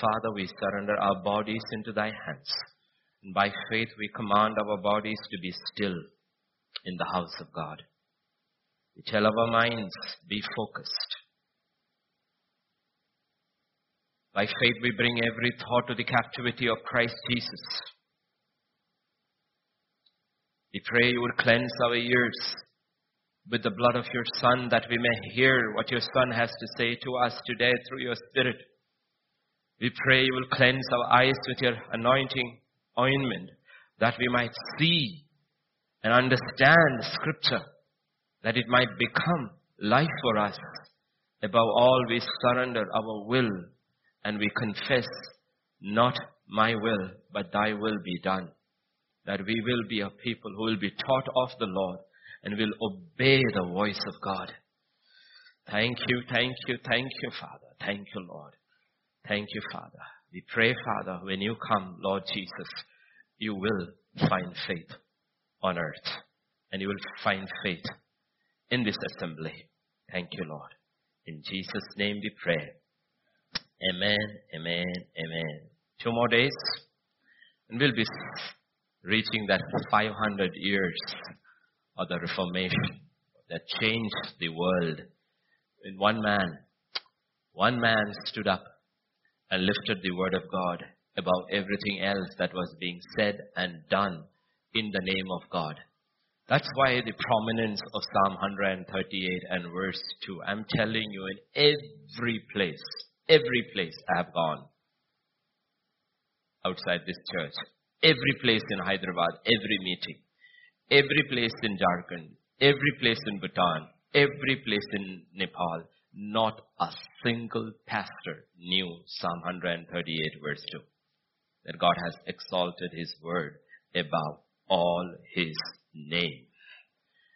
Father, we surrender our bodies into thy hands. And by faith, we command our bodies to be still in the house of God. We tell our minds, be focused. By faith, we bring every thought to the captivity of Christ Jesus. We pray you will cleanse our ears with the blood of your Son that we may hear what your Son has to say to us today through your Spirit. We pray you will cleanse our eyes with your anointing ointment that we might see and understand Scripture, that it might become life for us. Above all, we surrender our will and we confess, not my will, but thy will be done. That we will be a people who will be taught of the Lord and will obey the voice of God. Thank you, thank you, thank you, Father. Thank you, Lord. Thank you, Father. We pray, Father, when you come, Lord Jesus, you will find faith on earth and you will find faith in this assembly. Thank you, Lord. In Jesus' name we pray. Amen, amen, amen. Two more days and we'll be reaching that 500 years of the Reformation that changed the world. In one man, one man stood up and lifted the word of God above everything else that was being said and done in the name of God. That's why the prominence of Psalm 138 and verse 2. I'm telling you, in every place, every place I have gone outside this church, every place in Hyderabad, every meeting, every place in Jharkhand, every place in Bhutan, every place in Nepal, not a single pastor knew Psalm 138 verse 2. That God has exalted His word above all His name.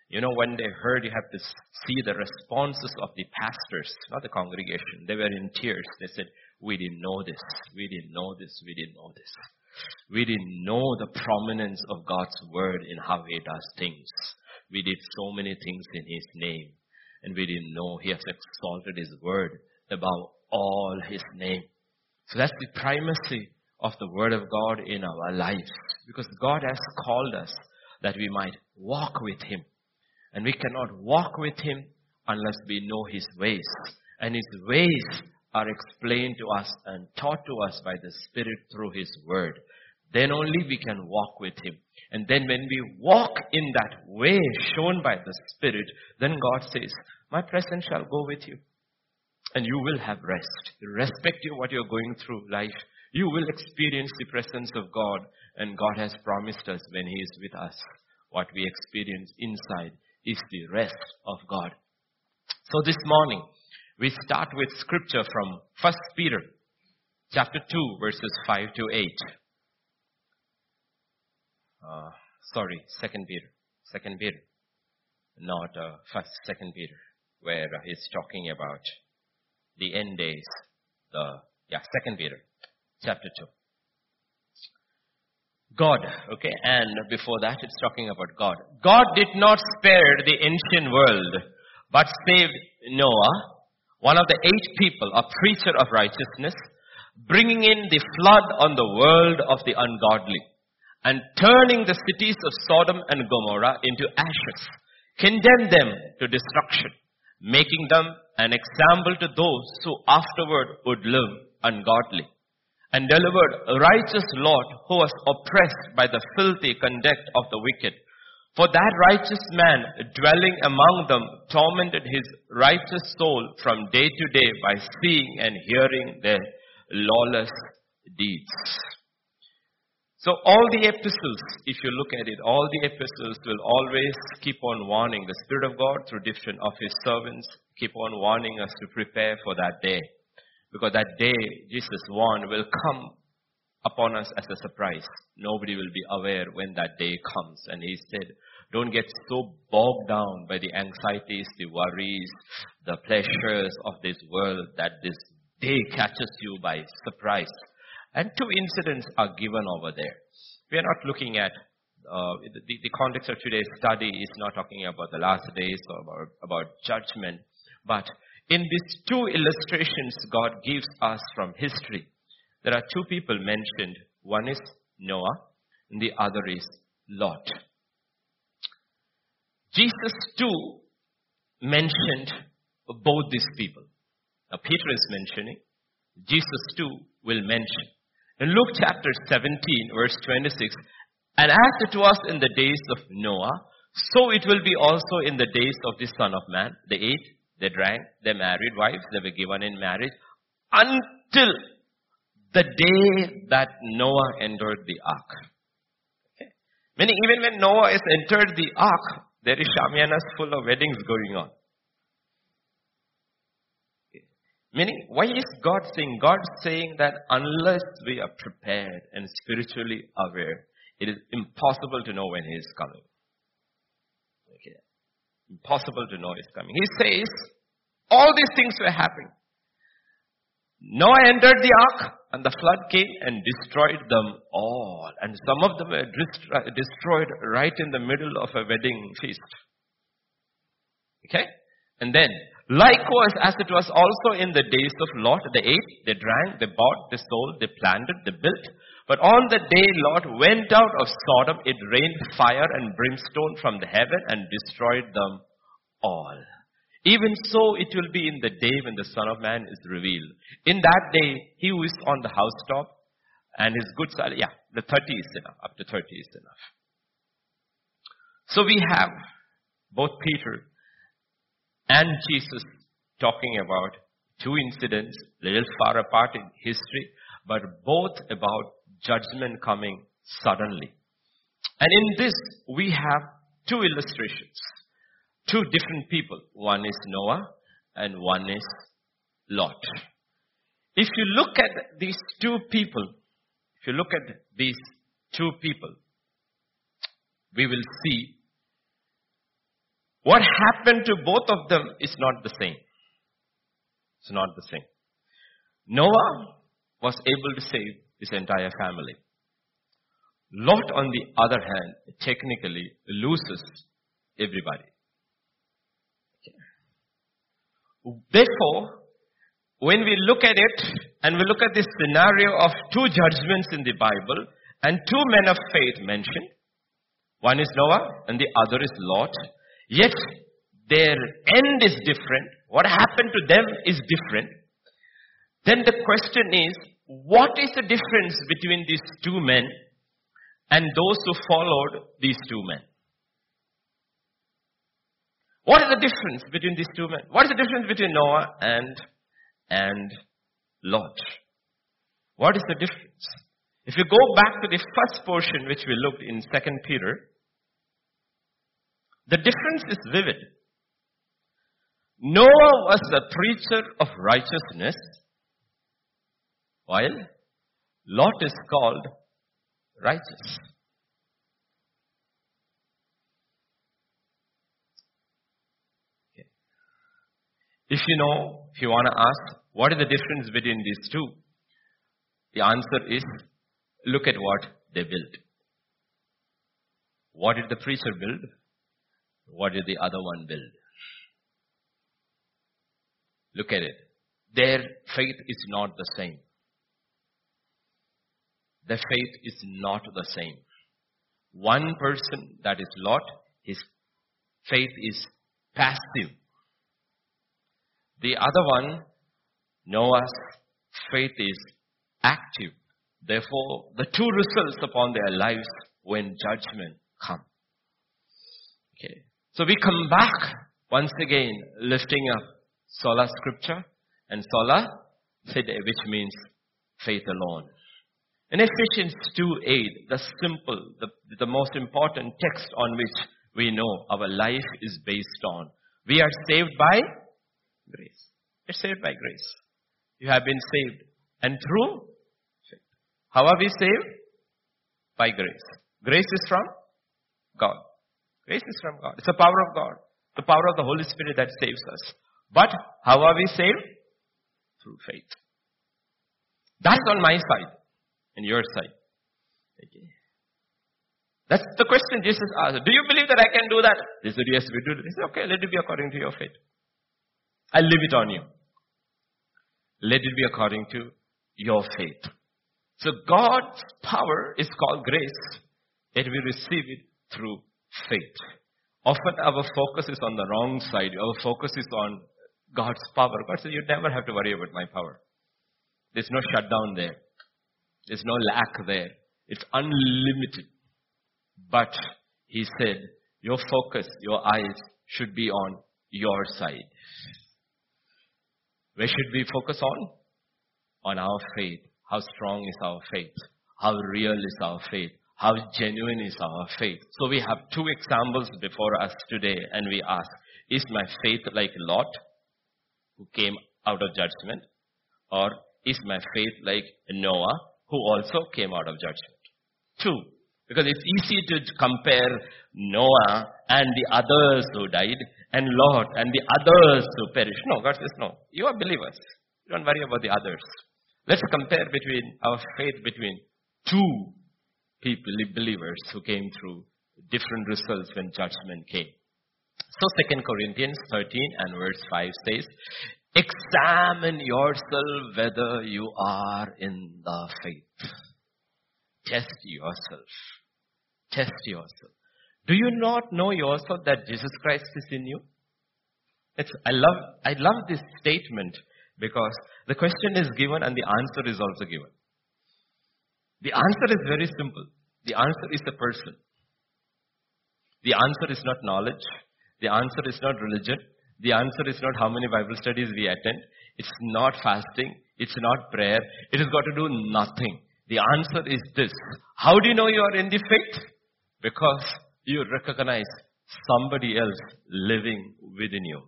You know, when they heard, you have to see the responses of the pastors, not the congregation. They were in tears. They said, we didn't know this. We didn't know this. We didn't know this. We didn't know the prominence of God's word in how He does things. We did so many things in His name and we didn't know He has exalted His word above all His name. So that's the primacy of the word of God in our lives. Because God has called us that we might walk with Him. And we cannot walk with Him unless we know His ways. And His ways are explained to us and taught to us by the Spirit through His Word. Then only we can walk with Him. And then when we walk in that way shown by the Spirit, then God says, my presence shall go with you. And you will have rest. Irrespective of what you're going through life, you will experience the presence of God. And God has promised us when He is with us, what we experience inside is the rest of God. So this morning, we start with scripture from 1 Peter chapter 2 verses 5 to 8. Uh, sorry, Second Peter. Second Peter. Not uh, first, Second Peter, where he's talking about the end days. The, yeah, Second Peter chapter 2. God, okay, and before that it's talking about God. God did not spare the ancient world, but saved Noah, one of the eight people, a preacher of righteousness, bringing in the flood on the world of the ungodly, and turning the cities of Sodom and Gomorrah into ashes, condemned them to destruction, making them an example to those who afterward would live ungodly and delivered a righteous Lot who was oppressed by the filthy conduct of the wicked. For that righteous man dwelling among them tormented his righteous soul from day to day by seeing and hearing their lawless deeds. So all the epistles, if you look at it, all the epistles will always keep on warning the Spirit of God through different of His servants, keep on warning us to prepare for that day. Because that day, Jesus warned, will come upon us as a surprise. Nobody will be aware when that day comes. And he said, don't get so bogged down by the anxieties, the worries, the pleasures of this world that this day catches you by surprise. And two incidents are given over there. We are not looking at uh, the, the context of today's study is not talking about the last days or about, about judgment, but in these two illustrations God gives us from history, there are two people mentioned. One is Noah and the other is Lot. Jesus too mentioned both these people. Now Peter is mentioning, Jesus too will mention. In Luke chapter 17 verse 26, and as it was in the days of Noah, so it will be also in the days of the Son of Man. They ate, they drank, they married wives, they were given in marriage, until the day that Noah entered the ark. Okay. Meaning even when Noah has entered the ark, there is shamianas full of weddings going on. Okay. Meaning, why is God saying? God saying that unless we are prepared and spiritually aware, it is impossible to know when He is coming. Okay. Impossible to know He is coming. He says, all these things were happening. Noah entered the ark and the flood came and destroyed them all. And some of them were destroyed right in the middle of a wedding feast. Okay? And then, likewise, as it was also in the days of Lot, they ate, they drank, they bought, they sold, they planted, they built. But on the day Lot went out of Sodom, it rained fire and brimstone from the heaven and destroyed them all. Even so, it will be in the day when the Son of Man is revealed. In that day, he who is on the housetop and his good side, yeah, the 30 is enough. Up to 30 is enough. So we have both Peter and Jesus talking about two incidents, little far apart in history, but both about judgment coming suddenly. And in this, we have two illustrations two different people. One is Noah and one is Lot. If you look at these two people, if you look at these two people, we will see what happened to both of them is not the same. It's not the same. Noah was able to save his entire family. Lot, on the other hand, technically loses everybody. Therefore, when we look at it and we look at this scenario of two judgments in the Bible and two men of faith mentioned, one is Noah and the other is Lot, yet their end is different. What happened to them is different. Then the question is, what is the difference between these two men and those who followed these two men? What is the difference between these two men? What is the difference between Noah and, and Lot? What is the difference? If you go back to the first portion which we looked in 2 Peter, the difference is vivid. Noah was the preacher of righteousness, while Lot is called righteous. If you know, if you want to ask, what is the difference between these two? The answer is, look at what they built. What did the preacher build? What did the other one build? Look at it. Their faith is not the same. Their faith is not the same. One person, that is Lot, his faith is passive. The other one, Noah's faith is active. Therefore, the two results upon their lives when judgment comes. Okay. So we come back once again lifting up sola scriptura and sola fide, which means faith alone. In Ephesians 2.8, the simple, the, the most important text on which we know our life is based on. We are saved by Grace. You're saved by grace. You have been saved. And through faith. How are we saved? By grace. Grace is from God. Grace is from God. It's the power of God. The power of the Holy Spirit that saves us. But how are we saved? Through faith. That's on my side and your side. Okay. That's the question Jesus asked. Do you believe that I can do that? They said, yes, we do. He said, okay, let it be according to your faith. I'll leave it on you. Let it be according to your faith. So God's power is called grace, yet we receive it through faith. Often our focus is on the wrong side. Our focus is on God's power. God says, you never have to worry about my power. There's no shutdown there. There's no lack there. It's unlimited. But He said, your focus, your eyes should be on your side. Where should we focus on? On our faith. How strong is our faith? How real is our faith? How genuine is our faith? So we have two examples before us today and we ask, is my faith like Lot, who came out of judgment? Or is my faith like Noah, who also came out of judgment? Two. Because it's easy to compare Noah and the others who died and Lot and the others who perished. No, God says no. You are believers. Don't worry about the others. Let's compare between our faith between two people, believers who came through different results when judgment came. So 2 Corinthians 13 and verse 5 says, Examine yourself whether you are in the faith. Test yourself. Test yourself. Do you not know yourself that Jesus Christ is in you? It's, I love, I love this statement because the question is given and the answer is also given. The answer is very simple. The answer is the person. The answer is not knowledge. The answer is not religion. The answer is not how many Bible studies we attend. It's not fasting. It's not prayer. It has got to do nothing. The answer is this. How do you know you are in the faith? Because you recognize somebody else living within you.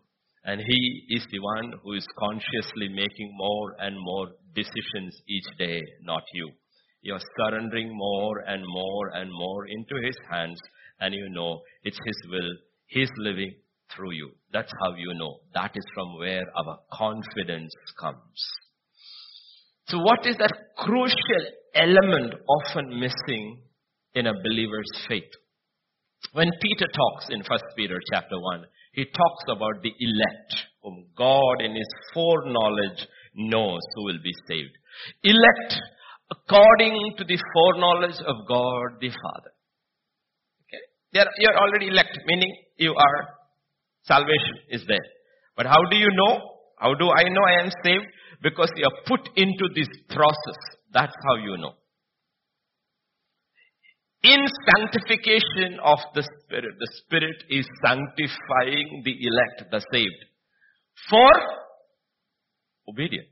And He is the one who is consciously making more and more decisions each day, not you. You're surrendering more and more and more into His hands, and you know it's His will. He's living through you. That's how you know. That is from where our confidence comes. So what is that crucial element often missing in a believer's faith? When Peter talks in 1 Peter chapter 1, he talks about the elect, whom God in his foreknowledge knows who will be saved. Elect according to the foreknowledge of God the Father. Okay? You're, you're already elect, meaning you are, salvation is there. But how do you know? How do I know I am saved? Because you are put into this process. That's how you know in sanctification of the Spirit. The Spirit is sanctifying the elect, the saved, for obedience.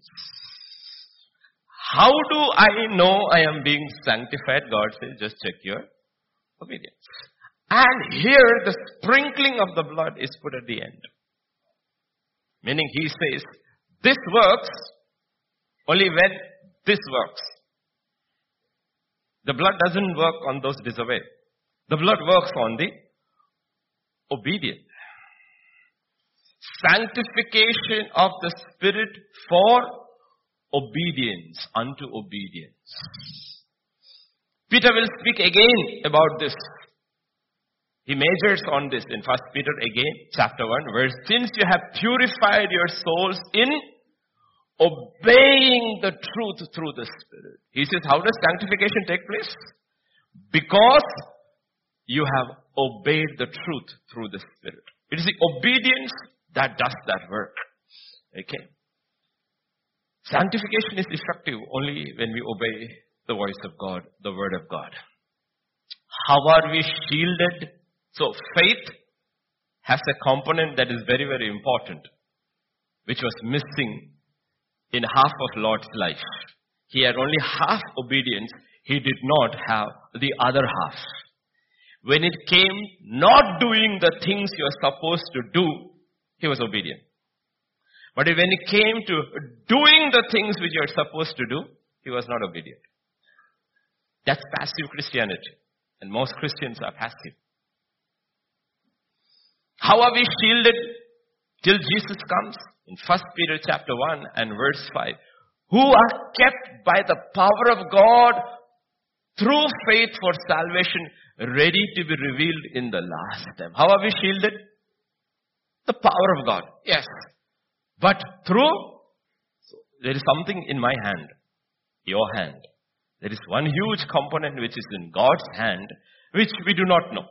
How do I know I am being sanctified? God says, just check your obedience. And here the sprinkling of the blood is put at the end. Meaning he says, this works only when this works. The blood doesn't work on those disobeyed. The blood works on the obedient. Sanctification of the Spirit for obedience, unto obedience. Peter will speak again about this. He majors on this in 1 Peter again, chapter 1, verse, since you have purified your souls in obeying the truth through the Spirit. He says, how does sanctification take place? Because you have obeyed the truth through the Spirit. It is the obedience that does that work. Okay? Sanctification is effective only when we obey the voice of God, the Word of God. How are we shielded? So faith has a component that is very, very important, which was missing in half of Lot's life. He had only half obedience. He did not have the other half. When it came not doing the things you are supposed to do, he was obedient. But when it came to doing the things which you are supposed to do, he was not obedient. That's passive Christianity. And most Christians are passive. How are we shielded till Jesus comes? in 1 Peter chapter 1 and verse 5, who are kept by the power of God through faith for salvation, ready to be revealed in the last time. How are we shielded? The power of God. Yes. But through, so there is something in my hand, your hand, There is one huge component which is in God's hand, which we do not know.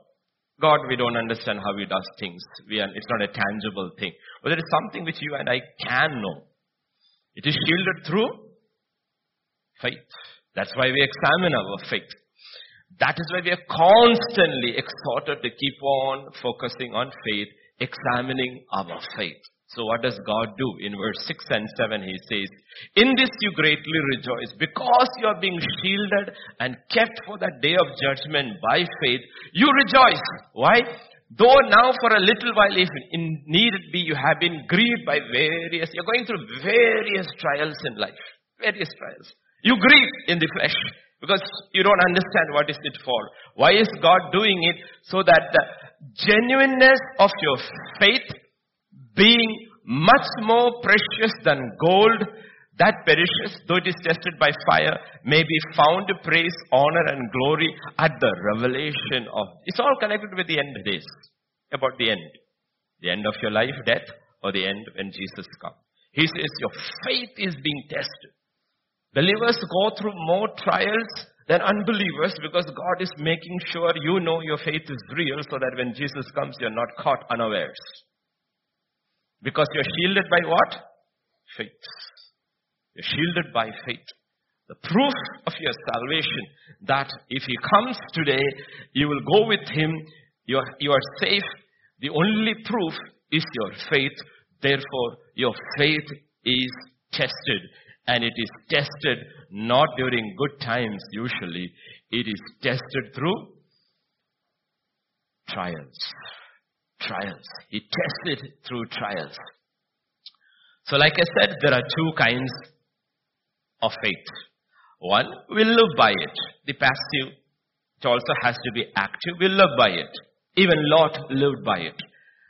God, we don't understand how He does things. We are, it's not a tangible thing. But there is something which you and I can know. It is shielded through faith. That's why we examine our faith. That is why we are constantly exhorted to keep on focusing on faith, examining our faith. So what does God do? In verse 6 and 7 he says, In this you greatly rejoice because you are being shielded and kept for that day of judgment by faith. You rejoice. Why? Though now for a little while, if in need it be, you have been grieved by various, you're going through various trials in life. Various trials. You grieve in the flesh because you don't understand what is it for. Why is God doing it? So that the genuineness of your faith being much more precious than gold that perishes, though it is tested by fire, may be found to praise, honor, and glory at the revelation of. It's all connected with the end days. About the end. The end of your life, death, or the end when Jesus comes. He says your faith is being tested. Believers go through more trials than unbelievers because God is making sure you know your faith is real so that when Jesus comes, you're not caught unawares. Because you're shielded by what? Faith. You're shielded by faith. The proof of your salvation that if He comes today, you will go with Him, you are, you are safe. The only proof is your faith. Therefore, your faith is tested. And it is tested not during good times usually. It is tested through trials. Trials. He tested through trials. So like I said, there are two kinds of faith. One, we live by it. The passive, it also has to be active. We live by it. Even Lot lived by it.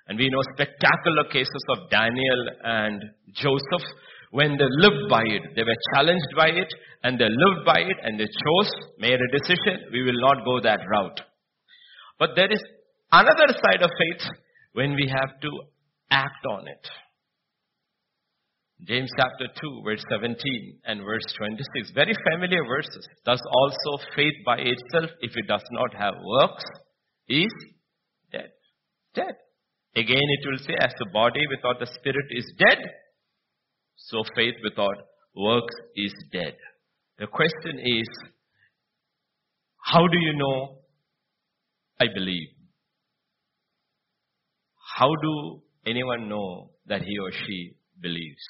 And we know spectacular cases of Daniel and Joseph when they lived by it. They were challenged by it and they lived by it and they chose, made a decision, we will not go that route. But there is another side of faith when we have to act on it. James chapter 2 verse 17 and verse 26. Very familiar verses. Thus also faith by itself, if it does not have works, is dead. Dead. Again it will say, as the body without the spirit is dead, so faith without works is dead. The question is, how do you know I believe? How do anyone know that he or she believes.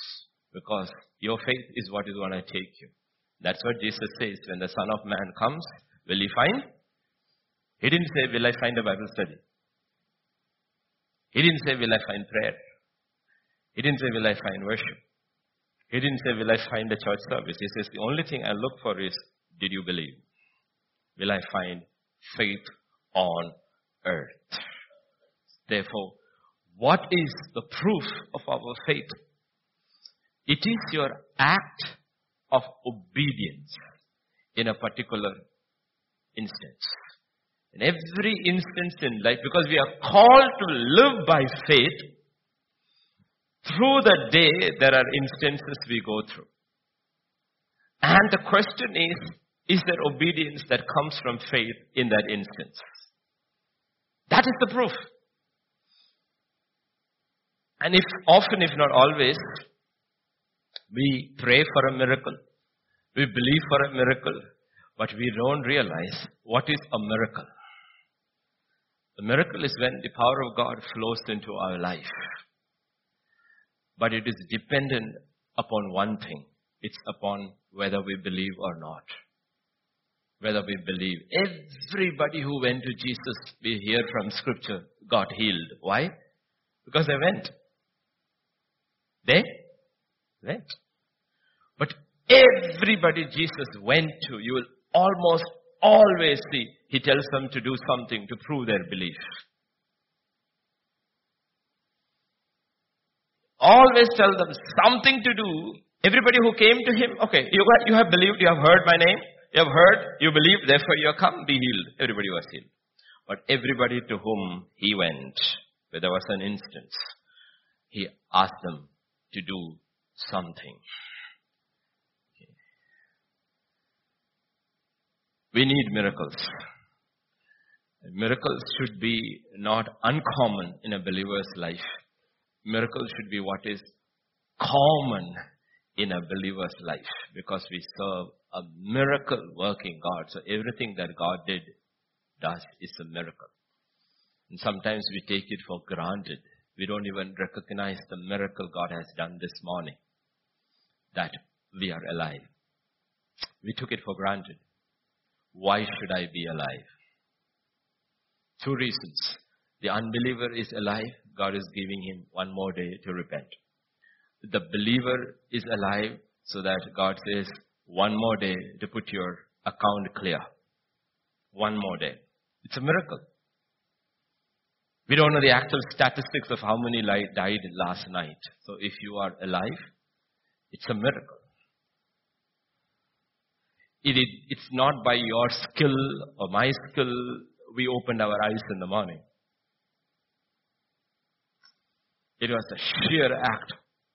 Because your faith is what is going to take you. That's what Jesus says. When the Son of Man comes, will he find? He didn't say, will I find a Bible study? He didn't say, will I find prayer? He didn't say, will I find worship? He didn't say, will I find a church service? He says, the only thing I look for is, did you believe? Will I find faith on earth? Therefore, what is the proof of our faith? It is your act of obedience in a particular instance. In every instance in life, because we are called to live by faith, through the day there are instances we go through. And the question is, is there obedience that comes from faith in that instance? That is the proof. And if often, if not always, we pray for a miracle. We believe for a miracle. But we don't realize what is a miracle. A miracle is when the power of God flows into our life. But it is dependent upon one thing. It's upon whether we believe or not. Whether we believe. Everybody who went to Jesus, we hear from scripture, got healed. Why? Because they went. They went. But everybody Jesus went to, you will almost always see, he tells them to do something to prove their belief. Always tell them something to do. Everybody who came to him, okay, you, you have believed, you have heard my name, you have heard, you believe, therefore you have come, be healed. Everybody was healed. But everybody to whom he went, where there was an instance, he asked them to do something. We need miracles. Miracles should be not uncommon in a believer's life. Miracles should be what is common in a believer's life because we serve a miracle working God. So everything that God did does is a miracle. And sometimes we take it for granted. We don't even recognize the miracle God has done this morning. That we are alive. We took it for granted. Why should I be alive? Two reasons. The unbeliever is alive. God is giving him one more day to repent. The believer is alive so that God says, one more day to put your account clear. One more day. It's a miracle. We don't know the actual statistics of how many died last night. So if you are alive, it's a miracle. It is, it's not by your skill or my skill we opened our eyes in the morning. It was a sheer act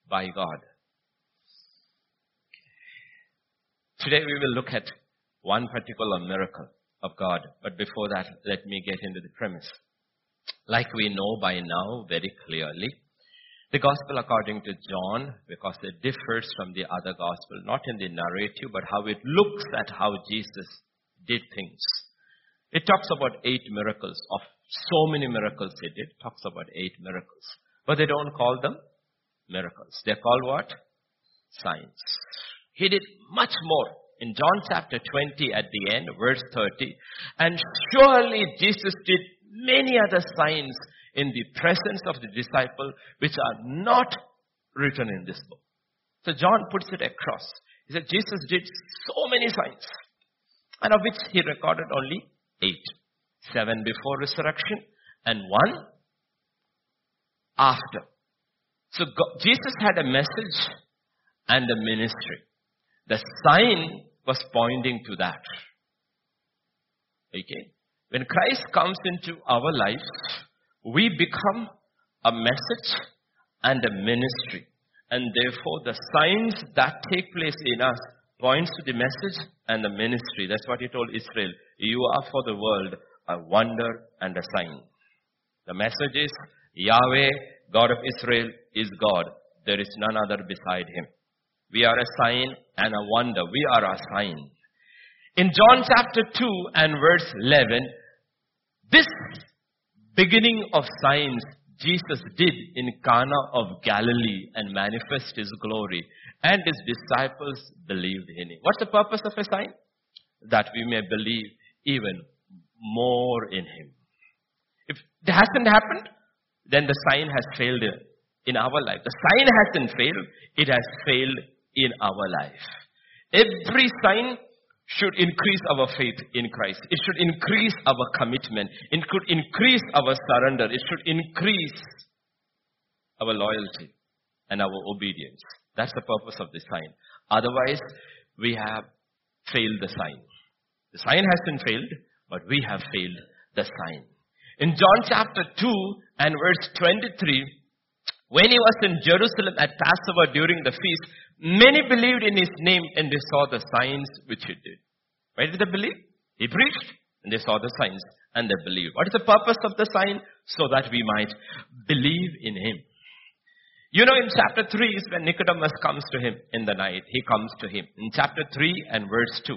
by God. Today we will look at one particular miracle of God. But before that, let me get into the premise. Like we know by now very clearly, the gospel according to John, because it differs from the other gospel, not in the narrative, but how it looks at how Jesus did things. It talks about eight miracles. Of so many miracles he did, talks about eight miracles. But they don't call them miracles. They're called what? Signs. He did much more. In John chapter 20 at the end, verse 30, and surely Jesus did many other signs in the presence of the disciple which are not written in this book. So John puts it across. He said Jesus did so many signs, and of which he recorded only eight. Seven before resurrection and one after. So God, Jesus had a message and a ministry. The sign was pointing to that. Okay? When Christ comes into our life, we become a message and a ministry. And therefore, the signs that take place in us points to the message and the ministry. That's what he told Israel. You are for the world a wonder and a sign. The message is Yahweh, God of Israel, is God. There is none other beside him. We are a sign and a wonder. We are a sign. In John chapter 2 and verse 11, this beginning of signs Jesus did in Cana of Galilee and manifest his glory and his disciples believed in him. What's the purpose of a sign? That we may believe even more in him. If it hasn't happened, then the sign has failed in our life. The sign hasn't failed, it has failed in our life. Every sign should increase our faith in Christ. It should increase our commitment. It could increase our surrender. It should increase our loyalty and our obedience. That's the purpose of the sign. Otherwise, we have failed the sign. The sign hasn't failed, but we have failed the sign. In John chapter 2 and verse 23, when he was in Jerusalem at Passover during the feast, many believed in his name and they saw the signs which he did. Why did they believe? He preached and they saw the signs and they believed. What is the purpose of the sign? So that we might believe in him. You know, in chapter 3 is when Nicodemus comes to him in the night. He comes to him. In chapter 3 and verse 2.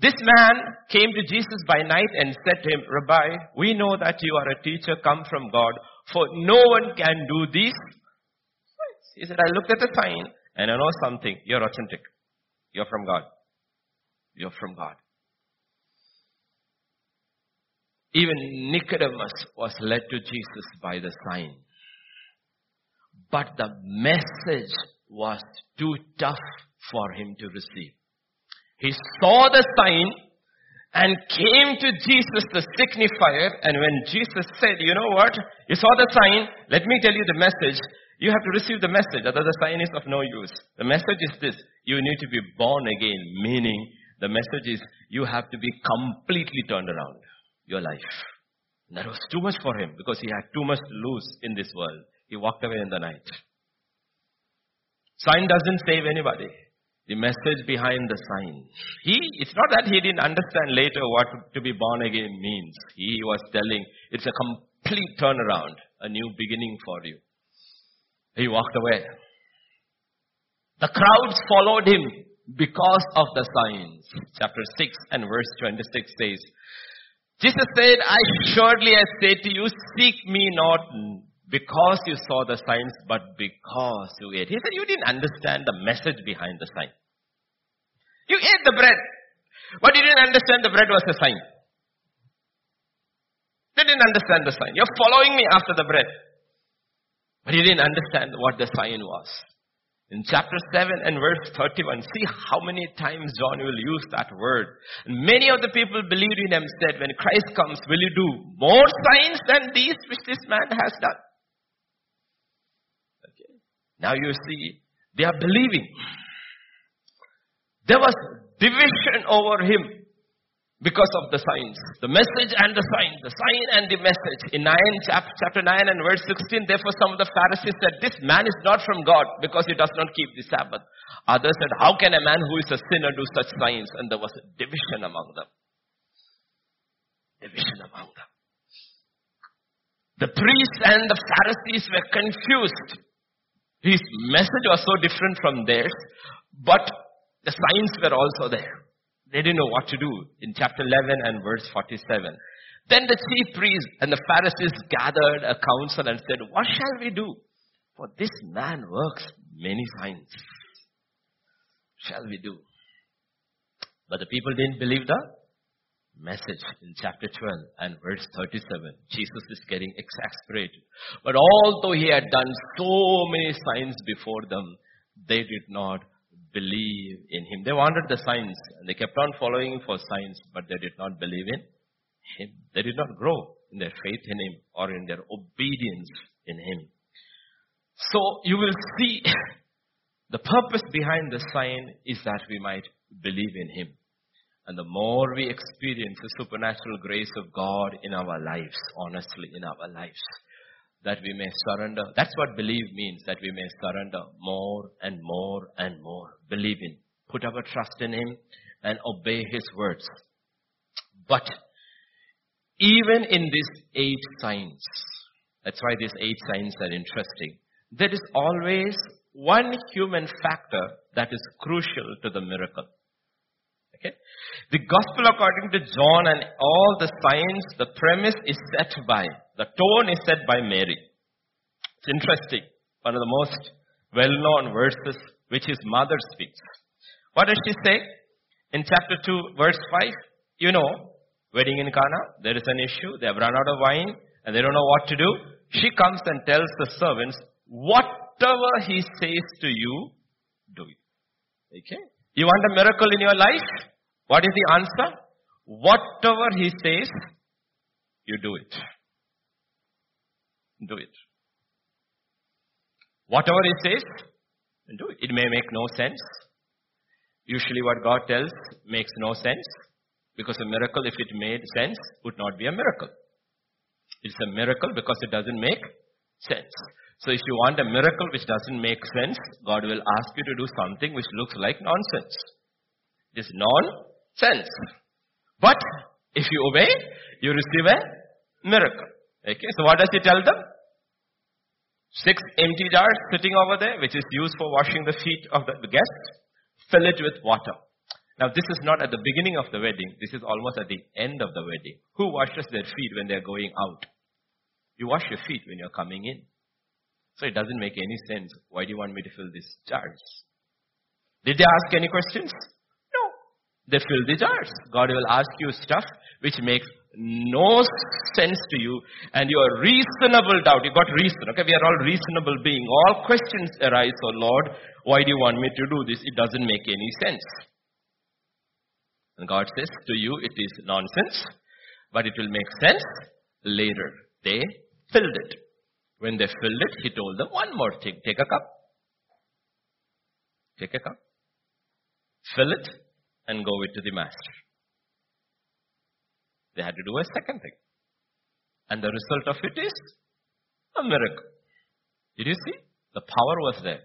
This man came to Jesus by night and said to him, Rabbi, we know that you are a teacher come from God, for no one can do these. He said, I looked at the sign and I know something. You're authentic. You're from God. You're from God. Even Nicodemus was led to Jesus by the sign. But the message was too tough for him to receive. He saw the sign and came to Jesus the signifier. And when Jesus said, you know what? You saw the sign. Let me tell you the message. You have to receive the message. Other the sign is of no use. The message is this. You need to be born again. Meaning the message is you have to be completely turned around your life. And that was too much for him because he had too much to lose in this world. He walked away in the night. Sign doesn't save anybody. the message behind the sign. He, it's not that he didn't understand later what to be born again means. He was telling it's a complete turnaround, a new beginning for you. He walked away. The crowds followed him because of the signs. Chapter 6 and verse 26 says, Jesus said, I surely I say to you, seek me not because you saw the signs, but because you ate. He said, you didn't understand the message behind the sign. You ate the bread, but you didn't understand the bread was a sign. You didn't understand the sign. You're following me after the bread. But he didn't understand what the sign was. In chapter 7 and verse 31, see how many times John will use that word. And many of the people believed in him said, when Christ comes, will you do more signs than these which this man has done? Okay. Now you see, they are believing. There was division over him because of the signs. The message and the sign. The sign and the message. In 9, chapter 9 and verse 16, therefore some of the Pharisees said, this man is not from God because he does not keep the Sabbath. Others said, how can a man who is a sinner do such signs? And there was a division among them. Division among them. The priests and the Pharisees were confused. His message was so different from theirs, but the signs were also there. They didn't know what to do in chapter 11 and verse 47. Then the chief priests and the Pharisees gathered a council and said, What shall we do? For this man works many signs. Shall we do? But the people didn't believe the message in chapter 12 and verse 37. Jesus is getting exasperated. But although he had done so many signs before them, they did not believe in him. They wanted the signs and they kept on following for signs, but they did not believe in him. They did not grow in their faith in him or in their obedience in him. So you will see the purpose behind the sign is that we might believe in him. And the more we experience the supernatural grace of God in our lives, honestly, in our lives, that we may surrender. That's what believe means, that we may surrender more and more and more. Believe in, put our trust in Him and obey His words. But even in these eight signs, that's why these eight signs are interesting, there is always one human factor that is crucial to the miracle. Okay? The gospel according to John and all the signs, the premise is set by, the tone is set by Mary. It's interesting. One of the most well-known verses which his mother speaks. What does she say? In chapter 2, verse 5, you know, wedding in Cana, there is an issue, they have run out of wine, and they don't know what to do. She comes and tells the servants, whatever he says to you, do it. Okay? You want a miracle in your life? What is the answer? Whatever he says, you do it. Do it. Whatever he says, do it. It may make no sense. Usually what God tells makes no sense because a miracle, if it made sense, would not be a miracle. It's a miracle because it doesn't make sense. So if you want a miracle which doesn't make sense, God will ask you to do something which looks like nonsense. It is non sense. But if you obey, you receive a miracle. Okay, so what does he tell them? Six empty jars sitting over there, which is used for washing the feet of the guests. Fill it with water. Now, this is not at the beginning of the wedding. This is almost at the end of the wedding. Who washes their feet when they're going out? You wash your feet when you're coming in. So it doesn't make any sense. Why do you want me to fill these jars? Did they ask any questions? No. They fill the jars. God will ask you stuff which makes no sense to you and your reasonable doubt. You got reason. Okay, we are all reasonable beings. All questions arise, oh Lord, why do you want me to do this? It doesn't make any sense. And God says to you, it is nonsense, but it will make sense later. They filled it. When they filled it, he told them one more thing. Take a cup. Take a cup. Fill it and go it to the master. They had to do a second thing. And the result of it is a miracle. Did you see? The power was there.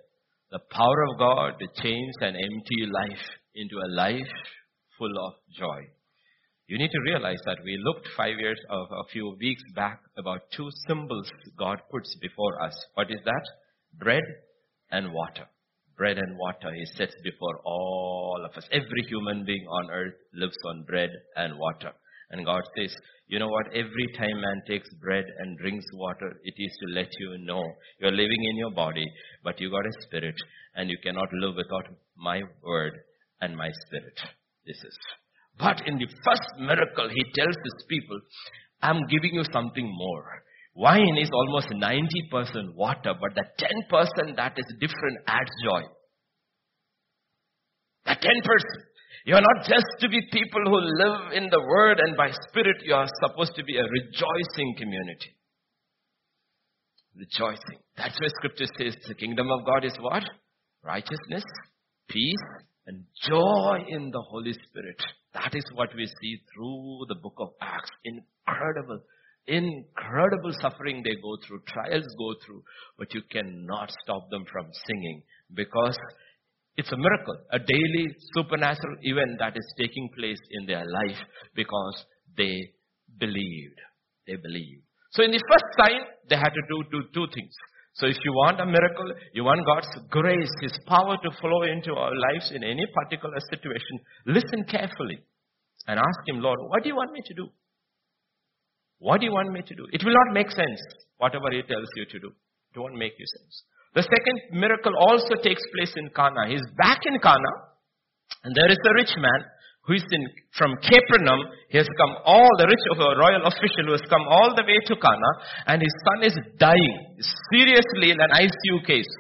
the power of God to change an empty life into a life full of joy. You need to realize that we looked five years of a few weeks back about two symbols God puts before us. What is that? Bread and water. Bread and water He sets before all of us. Every human being on earth lives on bread and water. And God says, you know what? Every time man takes bread and drinks water, it is to let you know you're living in your body, but you got a spirit, and you cannot live without my word and my spirit. This is. But in the first miracle, he tells his people, I'm giving you something more. Wine is almost 90% water, but the 10% that is different adds joy. The 10%. You're not just to be people who live in the Word and by Spirit, you are supposed to be a rejoicing community. Rejoicing. That's why Scripture says the kingdom of God is what? Righteousness, peace, and joy in the Holy Spirit. That is what we see through the book of Acts. Incredible, incredible suffering they go through, trials go through, but you cannot stop them from singing because it's a miracle, a daily supernatural event that is taking place in their life because they believed. They believed. So in the first sign, they had to do, do two things. So if you want a miracle, you want God's grace, His power to flow into our lives in any particular situation, listen carefully and ask Him, Lord, what do you want me to do? What do you want me to do? It will not make sense, whatever He tells you to do. It won't make you sense. The second miracle also takes place in Cana. He's back in Cana, and there is a rich man who is in, from Capernaum. He has come all, the rich of a royal official who has come all the way to Cana, and his son is dying, seriously in an ICU case.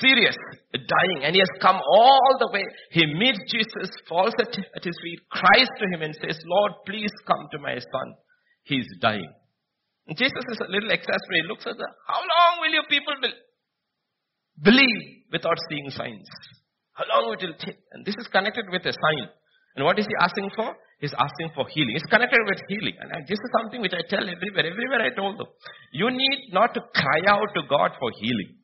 Serious, dying, and he has come all the way. He meets Jesus, falls at, at his feet, cries to him and says, Lord, please come to my son. He's dying. And Jesus is a little exasperated. He looks at them. How long will you people be- believe without seeing signs? How long it will take? And this is connected with a sign. And what is he asking for? He's asking for healing. It's connected with healing. And this is something which I tell everywhere. Everywhere I told them. You need not to cry out to God for healing.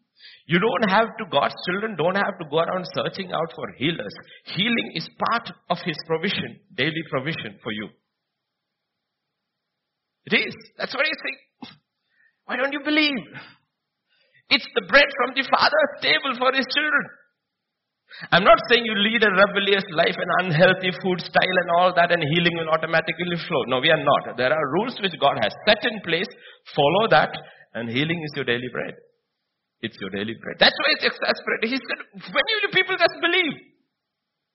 You don't have to, God's children don't have to go around searching out for healers. Healing is part of His provision, daily provision for you. It is. That's what he's saying. Why don't you believe? It's the bread from the Father's table for his children. I'm not saying you lead a rebellious life, and unhealthy food style and all that and healing will automatically flow. No, we are not. There are rules which God has set in place. Follow that and healing is your daily bread. It's your daily bread. That's why it's exasperating. He said, when will you people just believe?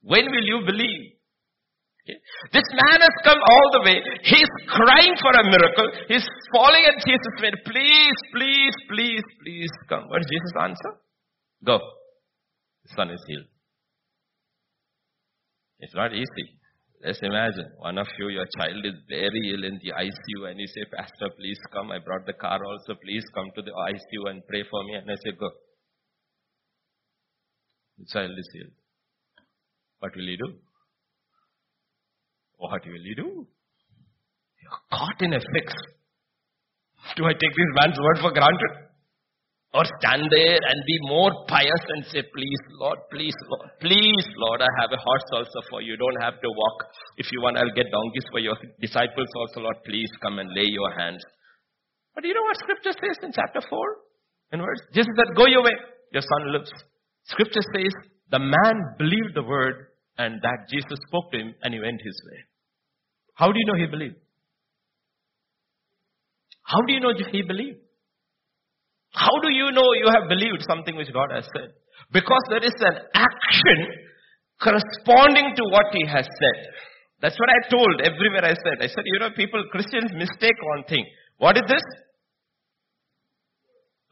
When will you believe? This man has come all the way. He's crying for a miracle. He's falling at Jesus' feet. Please, please, please, please come. What does Jesus' answer? Go. Son is healed. It's not easy. Let's imagine one of you, your child is very ill in the ICU and you say, Pastor, please come. I brought the car also. Please come to the ICU and pray for me. And I say, go. The child is healed. What will you do? What will you do? You're caught in a fix. Do I take this man's word for granted? Or stand there and be more pious and say, please, Lord, please, Lord, please, Lord, I have a horse also for you. don't have to walk. If you want, I'll get donkeys for your disciples also, Lord. Please come and lay your hands. But you know what scripture says in chapter 4? In verse, Jesus said, go your way. Your son lives. Scripture says, the man believed the word and that Jesus spoke to him and he went his way. How do you know he believed? How do you know he believed? How do you know you have believed something which God has said? Because there is an action corresponding to what he has said. That's what I told everywhere I said. I said, you know, people, Christians mistake one thing. What is this?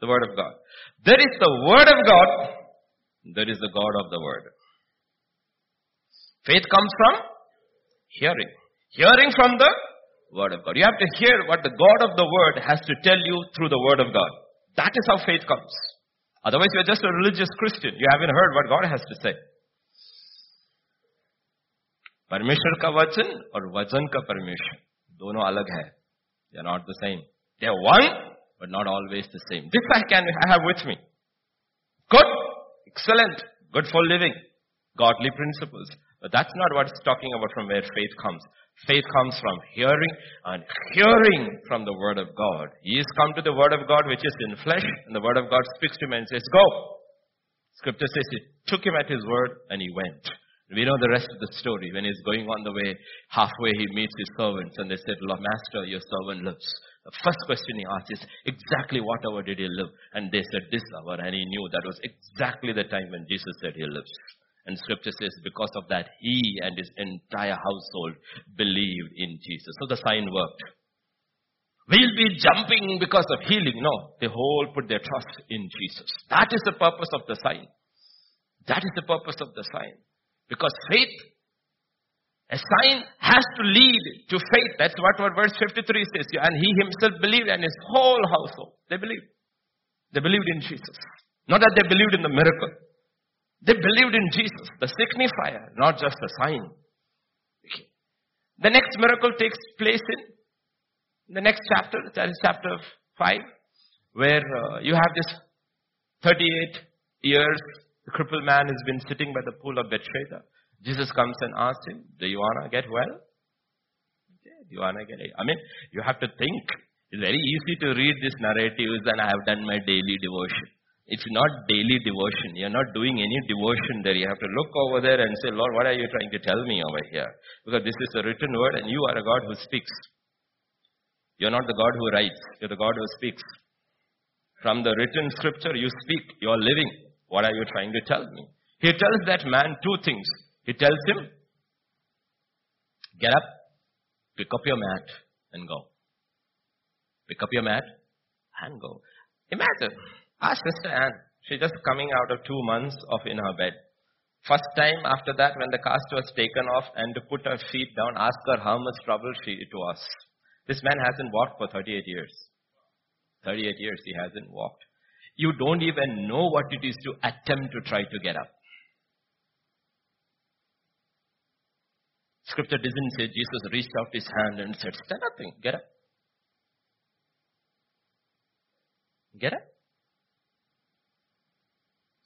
The Word of God. There is the Word of God. There is the God of the Word. Faith comes from hearing. Hearing from the Word of God. You have to hear what the God of the Word has to tell you through the Word of God. That is how faith comes. Otherwise, you're just a religious Christian. You haven't heard what God has to say. परमेश्वर का वचन और वचन का परमेश्वर दोनों अलग है they are not the same they are one but not always the same this I can I have with me good Excellent. Good for living. Godly principles. But that's not what it's talking about from where faith comes. Faith comes from hearing and hearing from the Word of God. He has come to the Word of God which is in flesh and the Word of God speaks to him and says, go. Scripture says he took him at his word and he went. We know the rest of the story. When he's going on the way, halfway he meets his servants and they said, Lord, Master, your servant lives. The first question he asked is, exactly what hour did he live? And they said, this hour. And he knew that was exactly the time when Jesus said he lives. And scripture says, because of that, he and his entire household believed in Jesus. So the sign worked. We'll be jumping because of healing. No, they whole put their trust in Jesus. That is the purpose of the sign. That is the purpose of the sign. Because faith, a sign has to lead to faith. That's what, what verse 53 says. And he himself believed and his whole household. They believed. They believed in Jesus. Not that they believed in the miracle. They believed in Jesus, the signifier, not just the sign. Okay. The next miracle takes place in the next chapter, that is chapter 5, where uh, you have this 38 years the crippled man has been sitting by the pool of Bethesda. Jesus comes and asks him, do you want to get well? Okay, do you want to get? I mean, you have to think. It's very easy to read these narratives and I have done my daily devotion. It's not daily devotion. You're not doing any devotion there. You have to look over there and say, Lord, what are you trying to tell me over here? Because this is a written word and you are a God who speaks. You're not the God who writes. You're the God who speaks. From the written scripture, you speak. You're living. What are you trying to tell me? He tells that man two things. He tells him, get up, pick up your mat and go. Pick up your mat and go. Imagine, our sister Anne, she's just coming out of two months of in her bed. First time after that when the cast was taken off and to put her feet down, ask her how much trouble she, it was. This man hasn't walked for 38 years. 38 years he hasn't walked you don't even know what it is to attempt to try to get up. Scripture doesn't say Jesus reached out his hand and said, stand up, get up. Get up.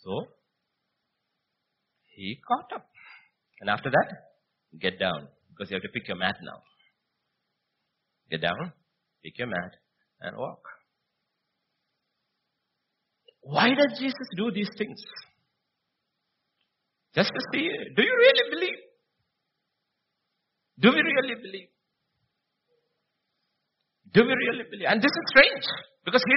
So, he caught up. And after that, get down. Because you have to pick your mat now. Get down, pick your mat, and walk. Why does Jesus do these things? Just to see, do you really believe? Do we really believe? Do we really believe? And this is strange because we,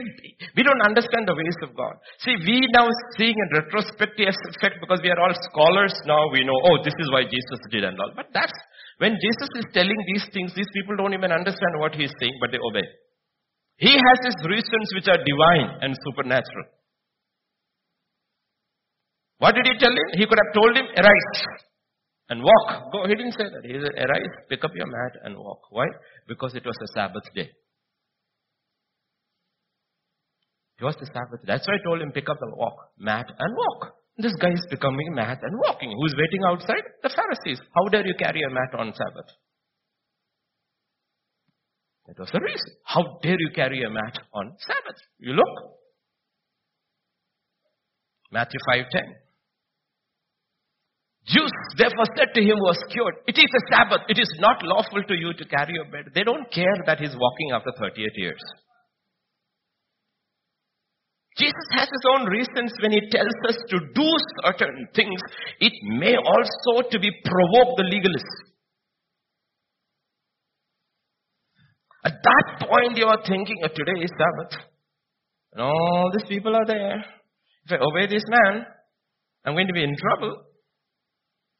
we don't understand the ways of God. See, we now seeing in retrospective effect because we are all scholars now, we know, oh, this is why Jesus did and all. But that's, when Jesus is telling these things, these people don't even understand what he is saying, but they obey. He has his reasons which are divine and supernatural. What did he tell him? He could have told him, arise and walk. Go. He didn't say that. He said, arise, pick up your mat and walk. Why? Because it was a Sabbath day. It was the Sabbath. That's why I told him, pick up the walk, mat and walk. This guy is becoming mat and walking. Who's waiting outside? The Pharisees. How dare you carry a mat on Sabbath? That was the reason. How dare you carry a mat on Sabbath? You look. Matthew 5.10. Jews therefore said to him who was cured, It is a Sabbath. It is not lawful to you to carry your bed. They don't care that he's walking after 38 years. Jesus has his own reasons when he tells us to do certain things. It may also to be provoke the legalists. At that point you are thinking, oh, today is Sabbath. And all these people are there. If I obey this man, I'm going to be in trouble.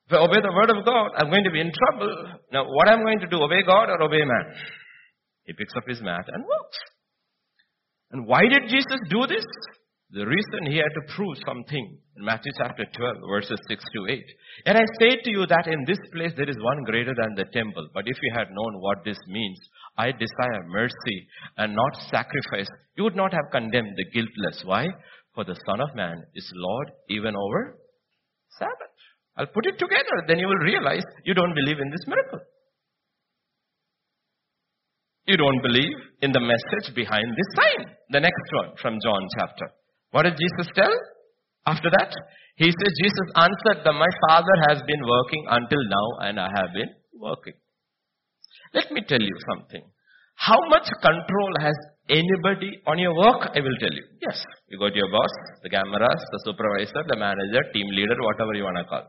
If I obey the word of God, I'm going to be in trouble. Now, what I'm going to do, obey God or obey man? He picks up his mat and walks. And why did Jesus do this? The reason he had to prove something in Matthew chapter 12, verses 6 to 8. And I say to you that in this place there is one greater than the temple. But if you had known what this means, I desire mercy and not sacrifice, you would not have condemned the guiltless. Why? For the Son of Man is Lord even over Sabbath. I'll put it together. Then you will realize you don't believe in this miracle. You don't believe in the message behind this sign. The next one from John chapter. What did Jesus tell? After that, he says, Jesus answered them, My Father has been working until now and I have been working. Let me tell you something. How much control has anybody on your work? I will tell you. Yes, you got your boss, the cameras, the supervisor, the manager, team leader, whatever you want to call.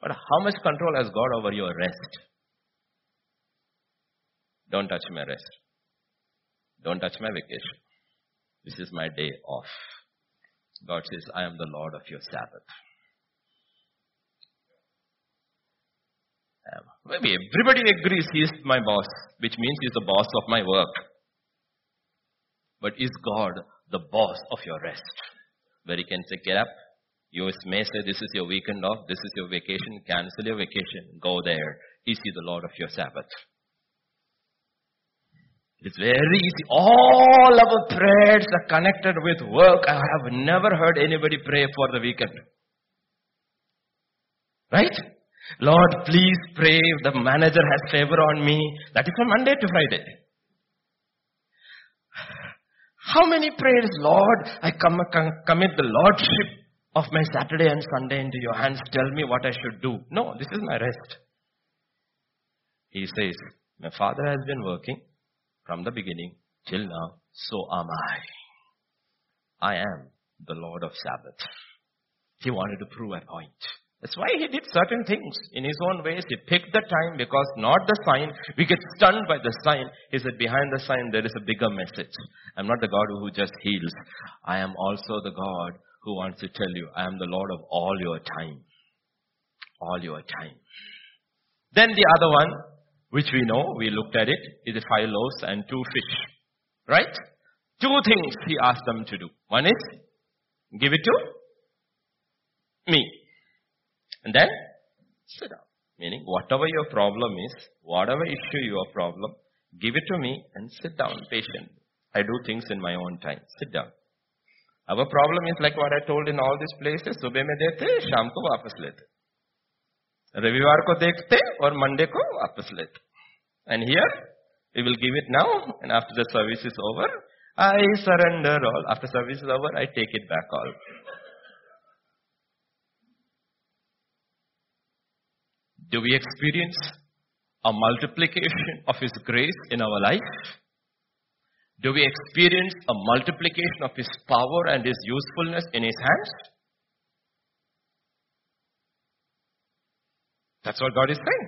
But how much control has God over your rest? Don't touch my rest. Don't touch my vacation. This is my day off. God says, I am the Lord of your Sabbath. Um, maybe everybody agrees he is my boss, which means he's the boss of my work. But is God the boss of your rest? Where he can say, get up. You may say, this is your weekend off, this is your vacation, cancel your vacation, go there. Is he the Lord of your Sabbath? It's very easy. All our prayers are connected with work. I have never heard anybody pray for the weekend. Right? Lord, please pray if the manager has favor on me. That is from Monday to Friday. How many prayers, Lord, I com- com- commit the Lordship of my Saturday and Sunday into your hands. Tell me what I should do. No, this is my rest. He says, My father has been working from the beginning till now, so am I. I am the Lord of Sabbath. He wanted to prove a point. That's why he did certain things in his own ways. He picked the time because not the sign. We get stunned by the sign. He said, behind the sign there is a bigger message. I'm not the God who just heals. I am also the God who wants to tell you, I am the Lord of all your time. All your time. Then the other one, which we know, we looked at it, is the five loaves and two fish. Right? Two things he asked them to do. One is, give it to me. And then, sit down. Meaning, whatever your problem is, whatever issue your problem, give it to me and sit down patiently. I do things in my own time. Sit down. Our problem is like what I told in all these places, सुबह में देते शाम को वापस लेते रविवार को देखते और मंडे को वापस लेते and here we will give it now and after the service is over I surrender all after service is over I take it back all do we experience a multiplication of his grace in our life do we experience a multiplication of his power and his usefulness in his hands That's what God is saying.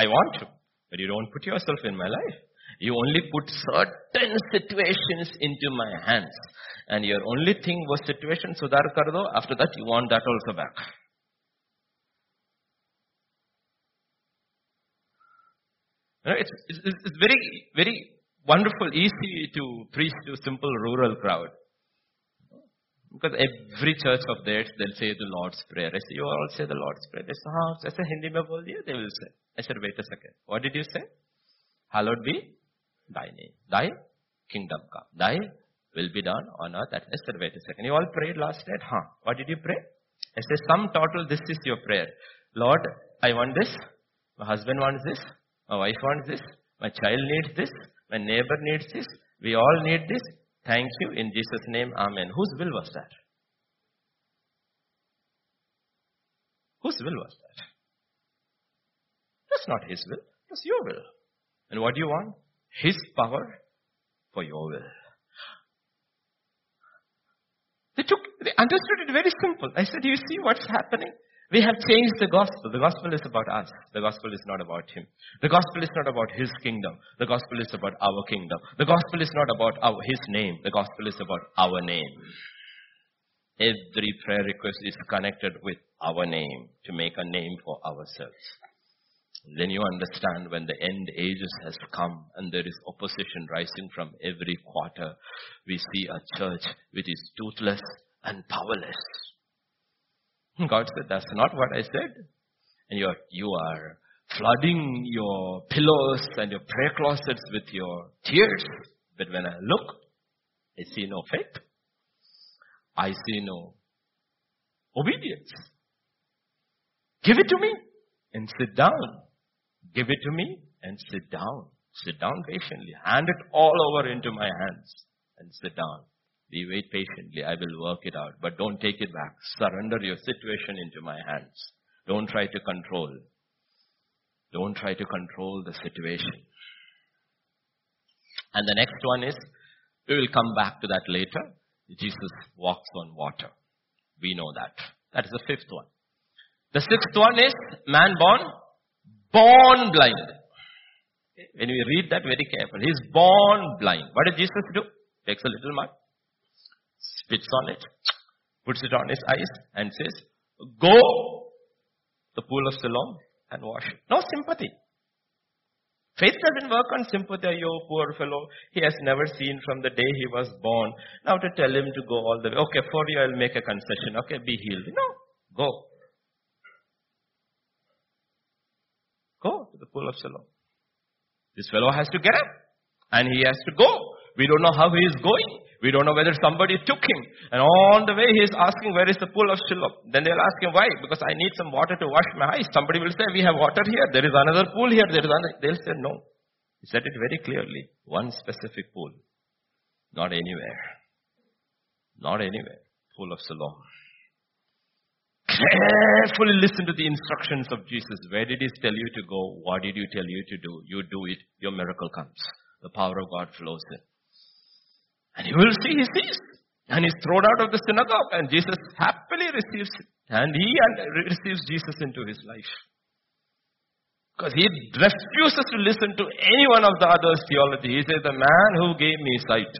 I want to, but you don't put yourself in my life. You only put certain situations into my hands. And your only thing was situation sudhar kar do. After that, you want that also back. You know, it's, it's, it's very, very wonderful, easy to preach to simple rural crowd Because every church of theirs, they'll say the Lord's Prayer. I say, you all say the Lord's Prayer. They say, हाँ, ऐसे हिंदी में बोल दिया? They will say. I said, wait a second. What did you say? Hallowed be thy name. Thy kingdom come. Thy will be done on earth. I said, wait a second. You all prayed last night? Huh. What did you pray? I said, sum total, this is your prayer. Lord, I want this. My husband wants this. My wife wants this. My child needs this. My neighbor needs this. We all need this. Thank you. In Jesus' name, Amen. Whose will was that? Whose will was that? That's not His will. That's your will. And what do you want? His power for your will. They took, they understood it very simple. I said, Do you see what's happening? We have changed the gospel. The gospel is about us. The gospel is not about him. The gospel is not about his kingdom. The gospel is about our kingdom. The gospel is not about our, his name. The gospel is about our name. Every prayer request is connected with our name to make a name for ourselves. Then you understand when the end ages has come and there is opposition rising from every quarter, we see a church which is toothless and powerless. Hmm, God said, That's not what I said. And you are, you are flooding your pillows and your prayer closets with your tears. But when I look, I see no faith. I see no obedience. Give it to me and sit down. Give it to me and sit down. Sit down patiently. Hand it all over into my hands and sit down. We wait patiently. I will work it out. But don't take it back. Surrender your situation into my hands. Don't try to control. Don't try to control the situation. And the next one is, we will come back to that later. Jesus walks on water. We know that. That is the fifth one. The sixth one is man born, born blind. When we read that very carefully, he's born blind. What did Jesus do? Takes a little mud, spits on it, puts it on his eyes, and says, Go to the pool of Siloam and wash. No sympathy. Faith doesn't work on sympathy. You poor fellow. He has never seen from the day he was born. Now to tell him to go all the way. Okay, for you I'll make a concession. Okay, be healed. No. Go. Go to the pool of Siloam. This fellow has to get up. And he has to go. We don't know how he is going. We don't know whether somebody took him. And on the way he is asking, where is the pool of Siloam? Then they'll ask him, why? Because I need some water to wash my eyes. Somebody will say, we have water here. There is another pool here. There is another. They'll say, no. He said it very clearly. One specific pool. Not anywhere. Not anywhere. Pool of Siloam. Carefully listen to the instructions of Jesus. Where did he tell you to go? What did he tell you to do? You do it. Your miracle comes. The power of God flows in. And you will see he sees. And he's thrown out of the synagogue and Jesus happily receives. And he receives Jesus into his life. Because he refuses to listen to any one of the others' theology. He says, the man who gave me sight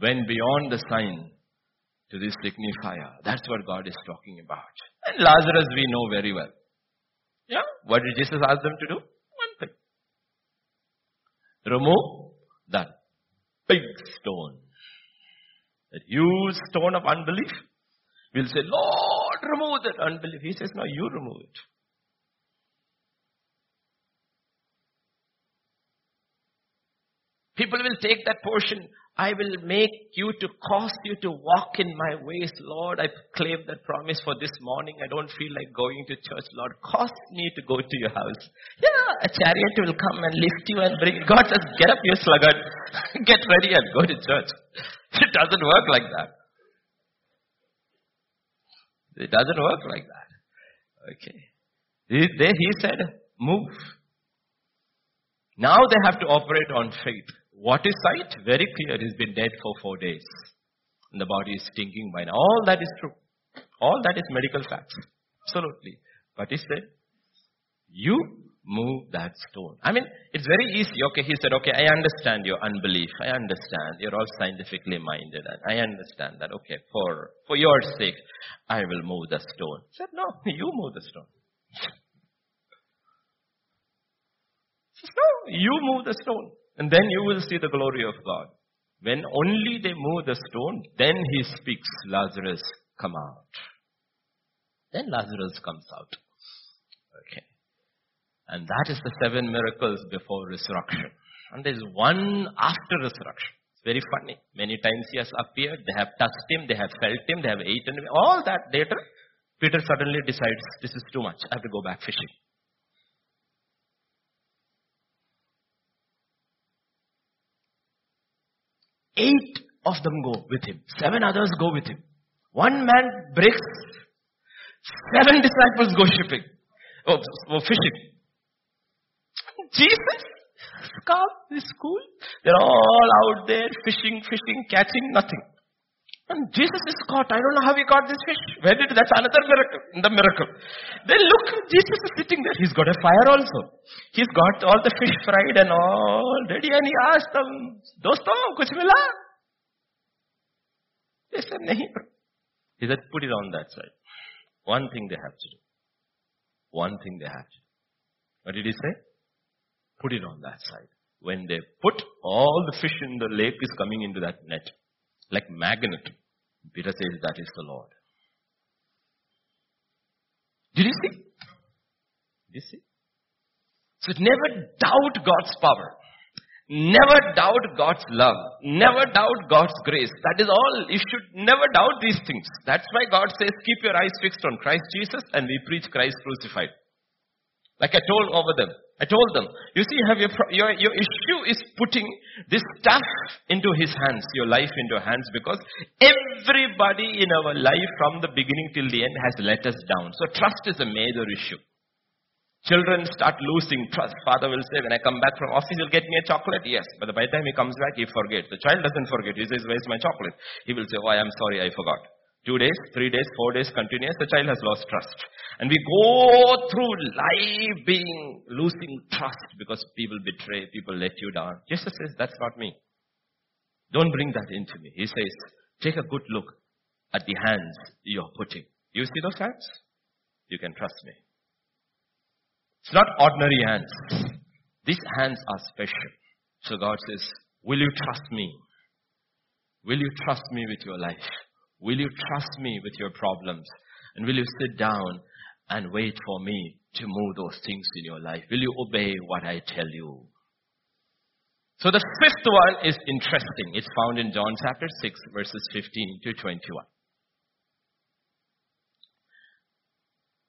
went beyond the sign to this signifier. That's what God is talking about. And Lazarus we know very well. Yeah? What did Jesus ask them to do? One thing. Remove that big stone. A huge stone of unbelief. We'll say, Lord, remove that unbelief. He says, no, you remove it. People will take that portion. I will make you to cause you to walk in my ways, Lord. I claim that promise for this morning. I don't feel like going to church, Lord. Cause me to go to your house. Yeah, a chariot will come and lift you and bring. God says, get up, you sluggard. get ready and go to church. It doesn't work like that. It doesn't work like that. Okay. He, there he said, move. Now they have to operate on faith. What is sight? Very clear. He's been dead for four days. And the body is stinking by now. All that is true. All that is medical facts. Absolutely. But he said, you move that stone. I mean, it's very easy. Okay, he said, okay, I understand your unbelief. I understand. You're all scientifically minded. And I understand that. Okay, for, for your sake, I will move the stone. He said, no, you move the stone. He said, no, you move the stone. And then you will see the glory of God. When only they move the stone, then he speaks, Lazarus, come out. Then Lazarus comes out. Okay. And that is the seven miracles before resurrection. And there's one after resurrection. It's very funny. Many times he has appeared, they have touched him, they have felt him, they have eaten him. All that later, Peter suddenly decides, this is too much. I have to go back fishing. Eight of them go with him. Seven others go with him. One man breaks. Seven disciples go shipping. Oh, oh fishing. Jesus, calm, is cool. They're all out there fishing, fishing, catching nothing. And Jesus is caught. I don't know how he caught this fish. Where did that's another miracle? in The miracle. Then look, Jesus is sitting there. He's got a fire also. He's got all the fish fried and all ready. And he asked them, Dosto, kuch mila? They said, Nahi. He said, put it on that side. One thing they have to do. One thing they have to do. What did he say? Put it on that side. When they put all the fish in the lake is coming into that net. Like magnet. Peter says that is the Lord. Did you see? Did you see? So never doubt God's power. Never doubt God's love. Never doubt God's grace. That is all. You should never doubt these things. That's why God says, keep your eyes fixed on Christ Jesus and we preach Christ crucified. Like I told over them. I told them, you see, have your, your, your issue is putting this stuff into his hands, your life into hands, because everybody in our life from the beginning till the end has let us down. So trust is a major issue. Children start losing trust. Father will say, when I come back from office, you'll get me a chocolate. Yes. But by the time he comes back, he forgets. The child doesn't forget. He says, where's my chocolate? He will say, oh, I am sorry, I forgot. Two days, three days, four days continuous, the child has lost trust. And we go through life being, losing trust because people betray, people let you down. Jesus says, that's not me. Don't bring that into me. He says, take a good look at the hands you're putting. You see those hands? You can trust me. It's not ordinary hands. These hands are special. So God says, will you trust me? Will you trust me with your life? Will you trust me with your problems? And will you sit down and wait for me to move those things in your life? Will you obey what I tell you? So the fifth one is interesting. It's found in John chapter 6 verses 15 to 21.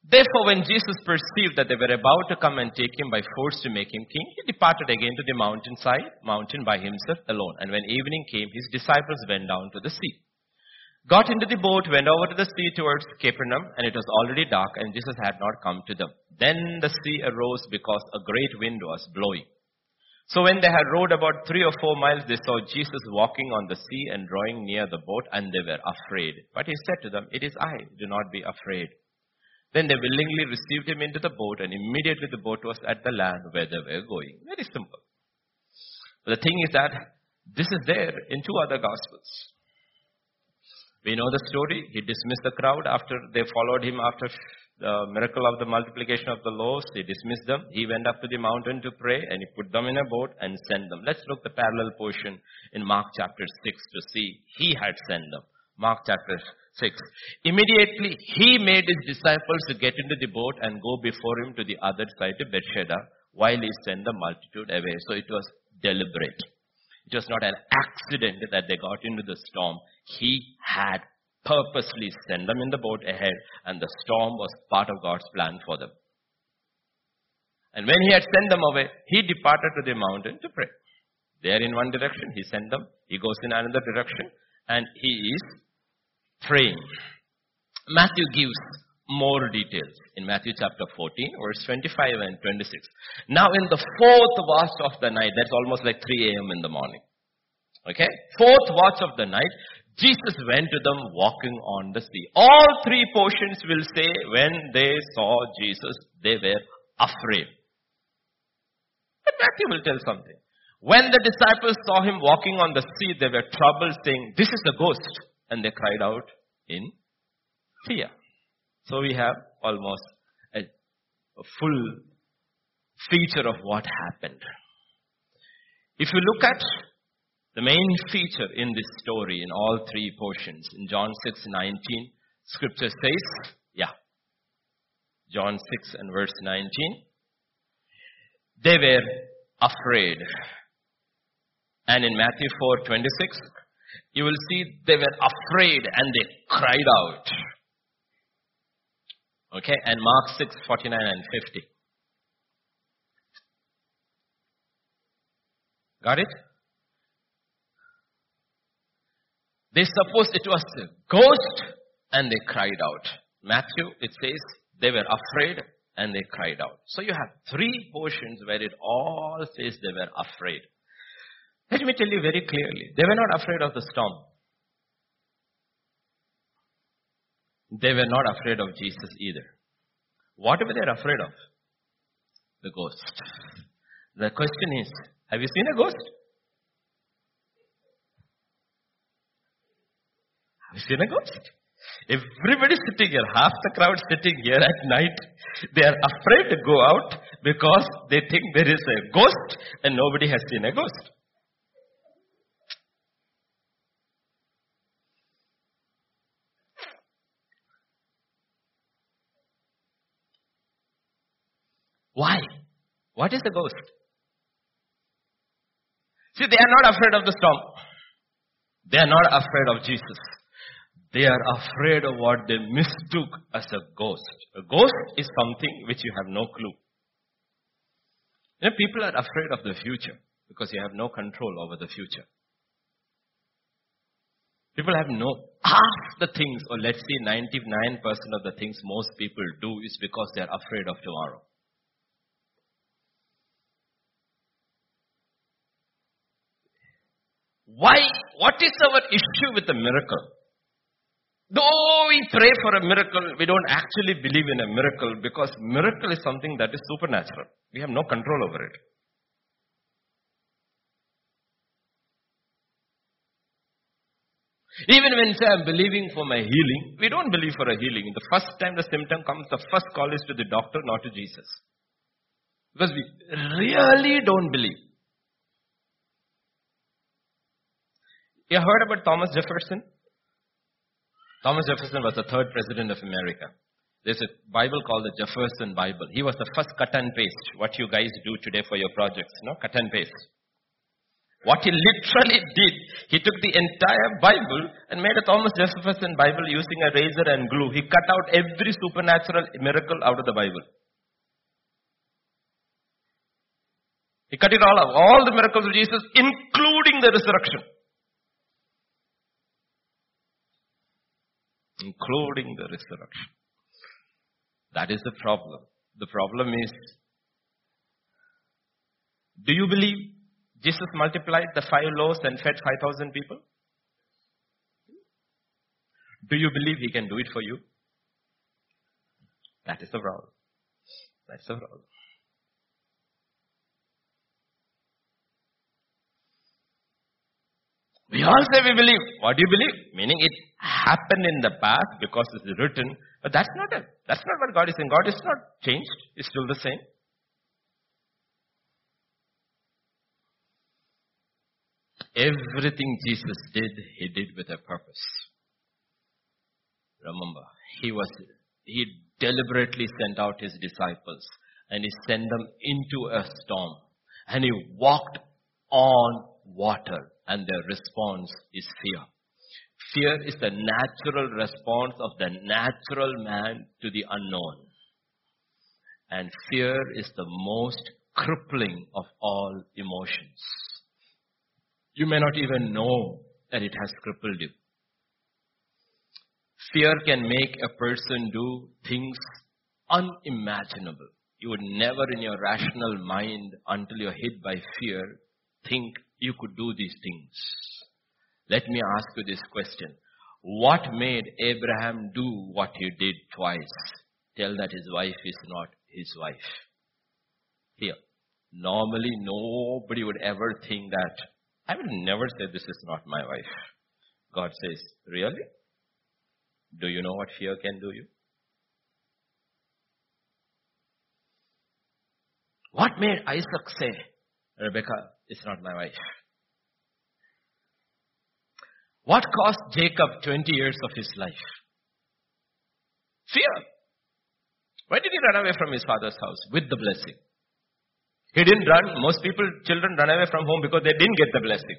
Therefore, when Jesus perceived that they were about to come and take him by force to make him king, he departed again to the mountainside, mountain by himself alone. And when evening came, his disciples went down to the sea. Got into the boat, went over to the sea towards Capernaum, and it was already dark, and Jesus had not come to them. Then the sea arose because a great wind was blowing. So when they had rowed about three or four miles, they saw Jesus walking on the sea and drawing near the boat, and they were afraid. But he said to them, It is I, do not be afraid. Then they willingly received him into the boat, and immediately the boat was at the land where they were going. Very simple. But the thing is that this is there in two other gospels. We know the story. He dismissed the crowd after they followed him after the miracle of the multiplication of the loaves. He dismissed them. He went up to the mountain to pray and he put them in a boat and sent them. Let's look the parallel portion in Mark chapter 6 to see he had sent them. Mark chapter 6. Immediately he made his disciples to get into the boat and go before him to the other side to Bethsaida while he sent the multitude away. So it was deliberate. It was not an accident that they got into the storm. He had purposely sent them in the boat ahead and the storm was part of God's plan for them. And when he had sent them away, he departed to the mountain to pray. They are in one direction, he sent them. He goes in another direction and he is praying. Matthew gives more details in Matthew chapter 14, verse 25 and 26. Now, in the fourth watch of the night, that's almost like 3 a.m. in the morning. Okay? Fourth watch of the night, Jesus went to them walking on the sea. All three portions will say when they saw Jesus, they were afraid. But Matthew will tell something. When the disciples saw him walking on the sea, they were troubled, saying, This is a ghost. And they cried out in fear. So we have almost a, a full feature of what happened. If you look at the main feature in this story in all three portions, in John 6 19, scripture says, yeah, John 6 and verse 19, they were afraid. And in Matthew 4 26, you will see they were afraid and they cried out. Okay, and Mark 6, 49 and 50. Got it? They supposed it was a ghost and they cried out. Matthew, it says they were afraid and they cried out. So you have three portions where it all says they were afraid. Let me tell you very clearly, they were not afraid of the storm. They were not afraid of Jesus either. What were they afraid of? The ghost. The question is, have you seen a ghost? You seen a ghost? Everybody sitting here, half the crowd sitting here at night, they are afraid to go out because they think there is a ghost and nobody has seen a ghost. Why? What is the ghost? See, they are not afraid of the storm. They are not afraid of Jesus. They are afraid of what they mistook as a ghost. A ghost is something which you have no clue. You know, people are afraid of the future because you have no control over the future. People have no, half the things, or let's say 99% of the things most people do is because they are afraid of tomorrow. Why? What is our issue with the miracle? Though we pray for a miracle, we don't actually believe in a miracle because miracle is something that is supernatural. We have no control over it. Even when say I'm believing for my healing, we don't believe for a healing. The first time the symptom comes, the first call is to the doctor, not to Jesus. Because we really don't believe. You heard about Thomas Jefferson? Thomas Jefferson was the third president of America. There's a Bible called the Jefferson Bible. He was the first cut and paste. What you guys do today for your projects, no? Cut and paste. What he literally did, he took the entire Bible and made a Thomas Jefferson Bible using a razor and glue. He cut out every supernatural miracle out of the Bible. He cut it all out. All the miracles of Jesus, including the resurrection. Including the resurrection. That is the problem. The problem is, do you believe Jesus multiplied the five loaves and fed 5,000 people? Do you believe he can do it for you? That is the problem. That's the problem. We all say we believe. What do you believe? Meaning it happened in the past because it's written. But that's not it. That's not what God is saying. God is not changed. It's still the same. Everything Jesus did, he did with a purpose. Remember, he was, he deliberately sent out his disciples and he sent them into a storm and he walked on water and their response is fear. Fear is the natural response of the natural man to the unknown. And fear is the most crippling of all emotions. You may not even know that it has crippled you. Fear can make a person do things unimaginable. You would never in your rational mind, until you're hit by fear, think you could do these things. Let me ask you this question. What made Abraham do what he did twice? Tell that his wife is not his wife. Here. Normally nobody would ever think that I will never say this is not my wife. God says, really? Do you know what fear can do you? What made Isaac say, Rebecca is not my wife? What cost Jacob 20 years of his life? Fear. Why did he run away from his father's house with the blessing? He didn't run. Most people, children run away from home because they didn't get the blessing.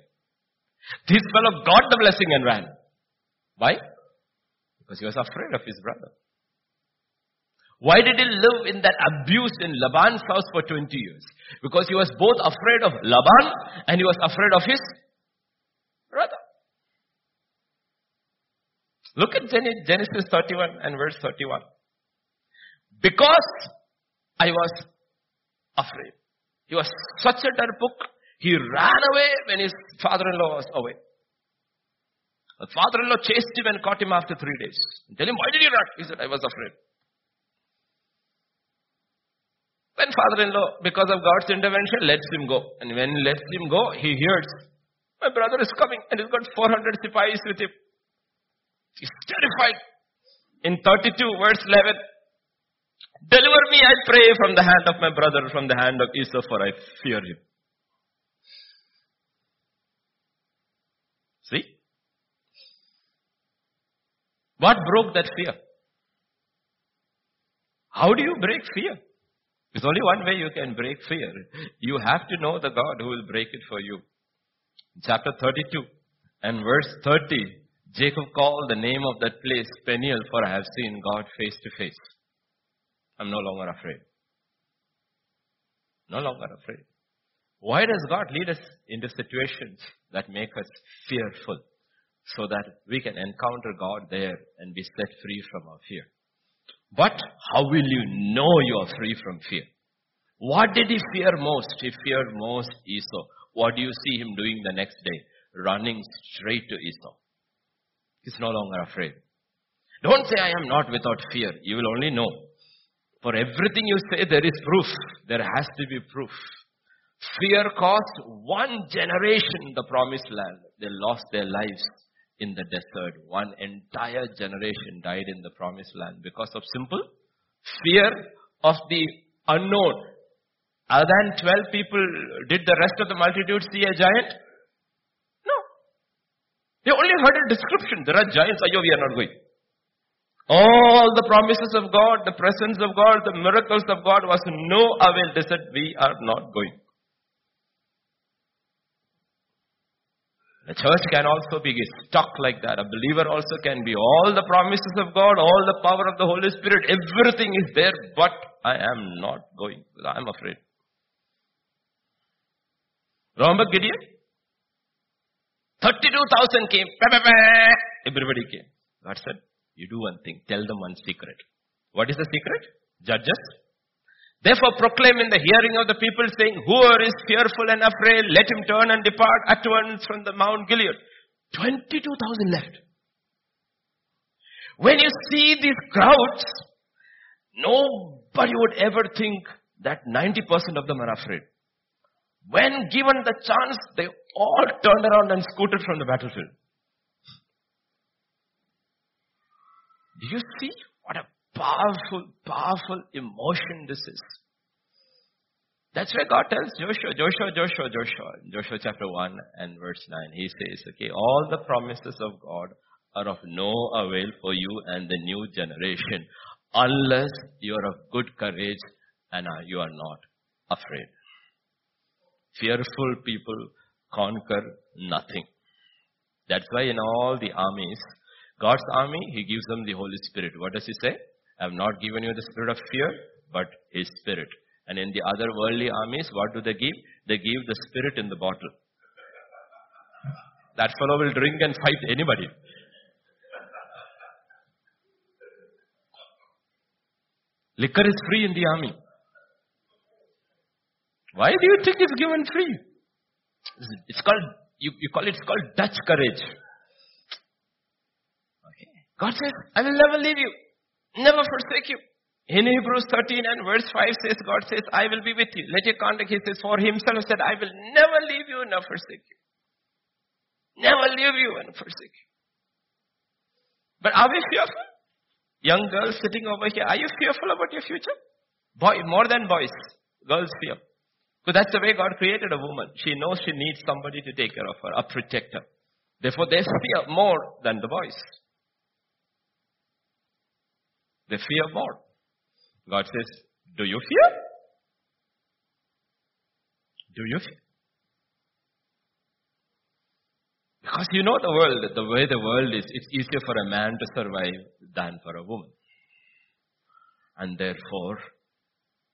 This fellow got the blessing and ran. Why? Because he was afraid of his brother. Why did he live in that abuse in Laban's house for 20 years? Because he was both afraid of Laban and he was afraid of his brother. Look at Genesis 31 and verse 31. Because I was afraid. He was such a darpuk. He ran away when his father-in-law was away. The father-in-law chased him and caught him after three days. Tell him, why did you run? He said, I was afraid. When father-in-law, because of God's intervention, lets him go. And when he lets him go, he hears, my brother is coming and he's got 400 sipais with him. He's terrified. In 32 verse 11, Deliver me, I pray, from the hand of my brother, from the hand of Esau, for I fear him. See? What broke that fear? How do you break fear? There's only one way you can break fear. You have to know the God who will break it for you. Chapter 32 and verse 30, Jacob called the name of that place Peniel, for I have seen God face to face. I'm no longer afraid. No longer afraid. Why does God lead us into situations that make us fearful? So that we can encounter God there and be set free from our fear. But how will you know you are free from fear? What did he fear most? He feared most Esau. What do you see him doing the next day? Running straight to Esau. He's no longer afraid. Don't say, I am not without fear. You will only know. For everything you say, there is proof. There has to be proof. Fear cost one generation the promised land. They lost their lives in the desert. One entire generation died in the promised land because of simple fear of the unknown. Other than 12 people, did the rest of the multitude see a giant? No. They only heard a description. There are giants. Ayo, we are not going. All the promises of God, the presence of God, the miracles of God was no avail. They said, we are not going. The church can also be stuck like that. A believer also can be all the promises of God, all the power of the Holy Spirit, everything is there, but I am not going. I am afraid. Remember Gideon? 32,000 came. Everybody came. God said, you do one thing. Tell them one secret. What is the secret? Judges Therefore proclaim in the hearing of the people saying, whoever is fearful and afraid, let him turn and depart at once from the Mount Gilead. 22,000 left. When you see these crowds, nobody would ever think that 90% of them are afraid. When given the chance, they all turned around and scooted from the battlefield. Do you see what a powerful, powerful emotion this is. That's why God tells Joshua, Joshua, Joshua, Joshua, Joshua chapter 1 and verse 9. He says, okay, all the promises of God are of no avail for you and the new generation unless you are of good courage and you are not afraid. Fearful people conquer nothing. That's why in all the armies, God's army, He gives them the Holy Spirit. What does He say? I have not given you the spirit of fear, but His Spirit. And in the other worldly armies, what do they give? They give the Spirit in the bottle. That fellow will drink and fight anybody. Liquor is free in the army. Why do you think it's given free? It's called, you, you call it, it's called Dutch courage. Okay. God says, I will never leave you. Never forsake you. In Hebrews 13 and verse 5 says, God says, I will be with you. Let your conduct, he says, for himself said, I will never leave you nor forsake you. Never leave you and forsake you. But are we fearful? Young girls sitting over here, are you fearful about your future? Boy, more than boys, girls fear. Because that's the way God created a woman. She knows she needs somebody to take care of her, a protector. Therefore, they fear more than the boys. They fear more. God says, do you fear? Do you fear? Because you know the world, the way the world is, it's easier for a man to survive than for a woman. And therefore,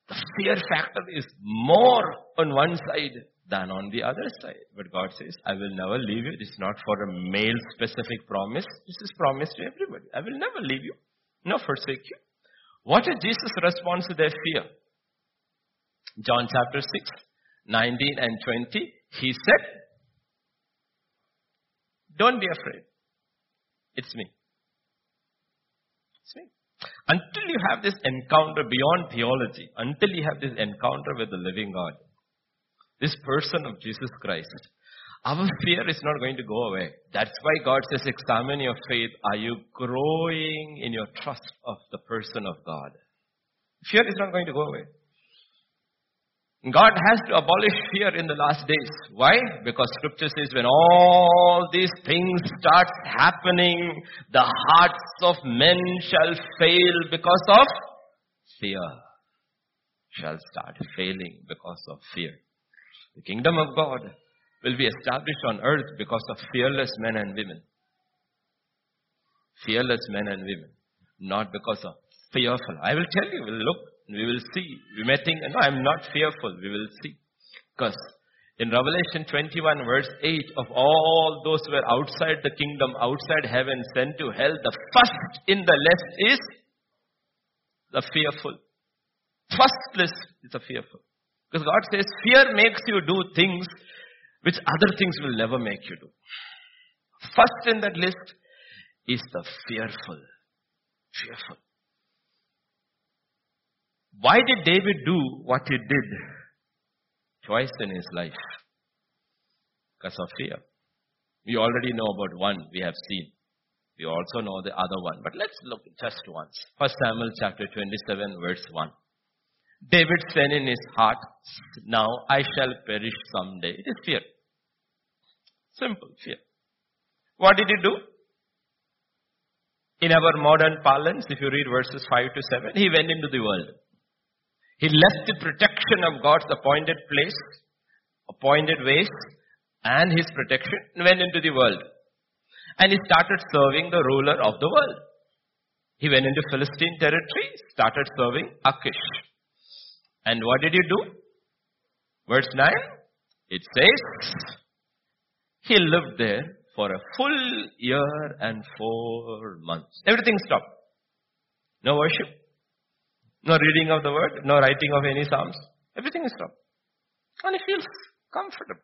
the fear factor is more on one side than on the other side. But God says, I will never leave you. Is not for a male specific promise. This is promised to everybody. I will never leave you no forsake you. What is Jesus' response to their fear? John chapter 6, 19 and 20. He said, Don't be afraid. It's me. It's me. Until you have this encounter beyond theology, until you have this encounter with the living God, this person of Jesus Christ, our fear is not going to go away. That's why God says, examine your faith. Are you growing in your trust of the person of God? Fear is not going to go away. God has to abolish fear in the last days. Why? Because scripture says when all these things start happening, the hearts of men shall fail because of fear. Shall start failing because of fear. The kingdom of God will be established on earth because of fearless men and women. Fearless men and women. Not because of fearful. I will tell you, we'll look, We will see. We may think, no, I'm not fearful. We will see. Because in Revelation 21 verse 8, of all those who were outside the kingdom, outside heaven, sent to hell, the first in the list is the fearful. First list is the fearful. Because God says fear makes you do things which other things will never make you do. First in that list is the fearful. Fearful. Why did David do what he did twice in his life? Because of fear. We already know about one we have seen. We also know the other one. But let's look just once. First Samuel chapter 27 verse 1. David said in his heart, now I shall perish someday. It is fear. Simple fear. What did he do? In our modern parlance, if you read verses 5 to 7, he went into the world. He left the protection of God's appointed place, appointed ways, and his protection, and went into the world. And he started serving the ruler of the world. He went into Philistine territory, started serving Achish. And what did he do? Verse 9, it says, he lived there for a full year and four months. Everything stopped. No worship, no reading of the word, no writing of any psalms. Everything is stopped. And he feels comfortable.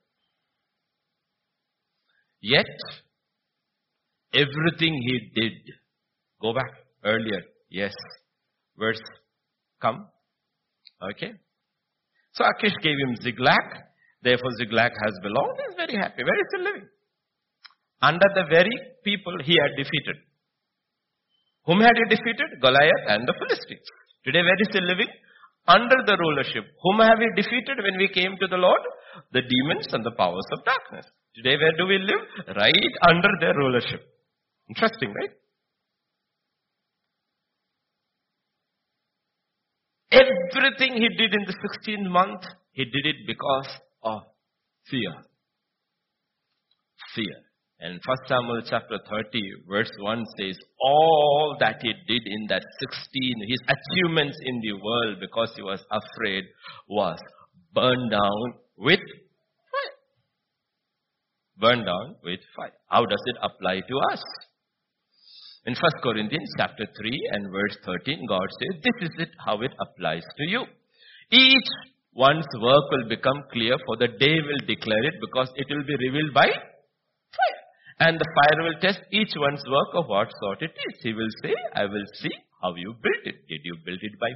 Yet, everything he did, go back earlier, yes, verse, come, okay. So Achish gave him Ziklag, therefore Ziklag has belonged, he's very happy, where is he living? Under the very people he had defeated. Whom had he defeated? Goliath and the Philistines. Today where is he living? Under the rulership. Whom have we defeated when we came to the Lord? The demons and the powers of darkness. Today where do we live? Right under their rulership. Interesting, right? Everything he did in the 16th month, he did it because of fear. Fear. And 1 Samuel chapter 30 verse 1 says, all that he did in that 16, his achievements in the world because he was afraid was burned down with fire. Burned down with fire. How does it apply to us? In 1 Corinthians chapter 3 and verse 13, God says, this is it how it applies to you. Each one's work will become clear for the day will declare it because it will be revealed by fire. And the fire will test each one's work of what sort it is. He will say, I will see how you built it. Did you build it by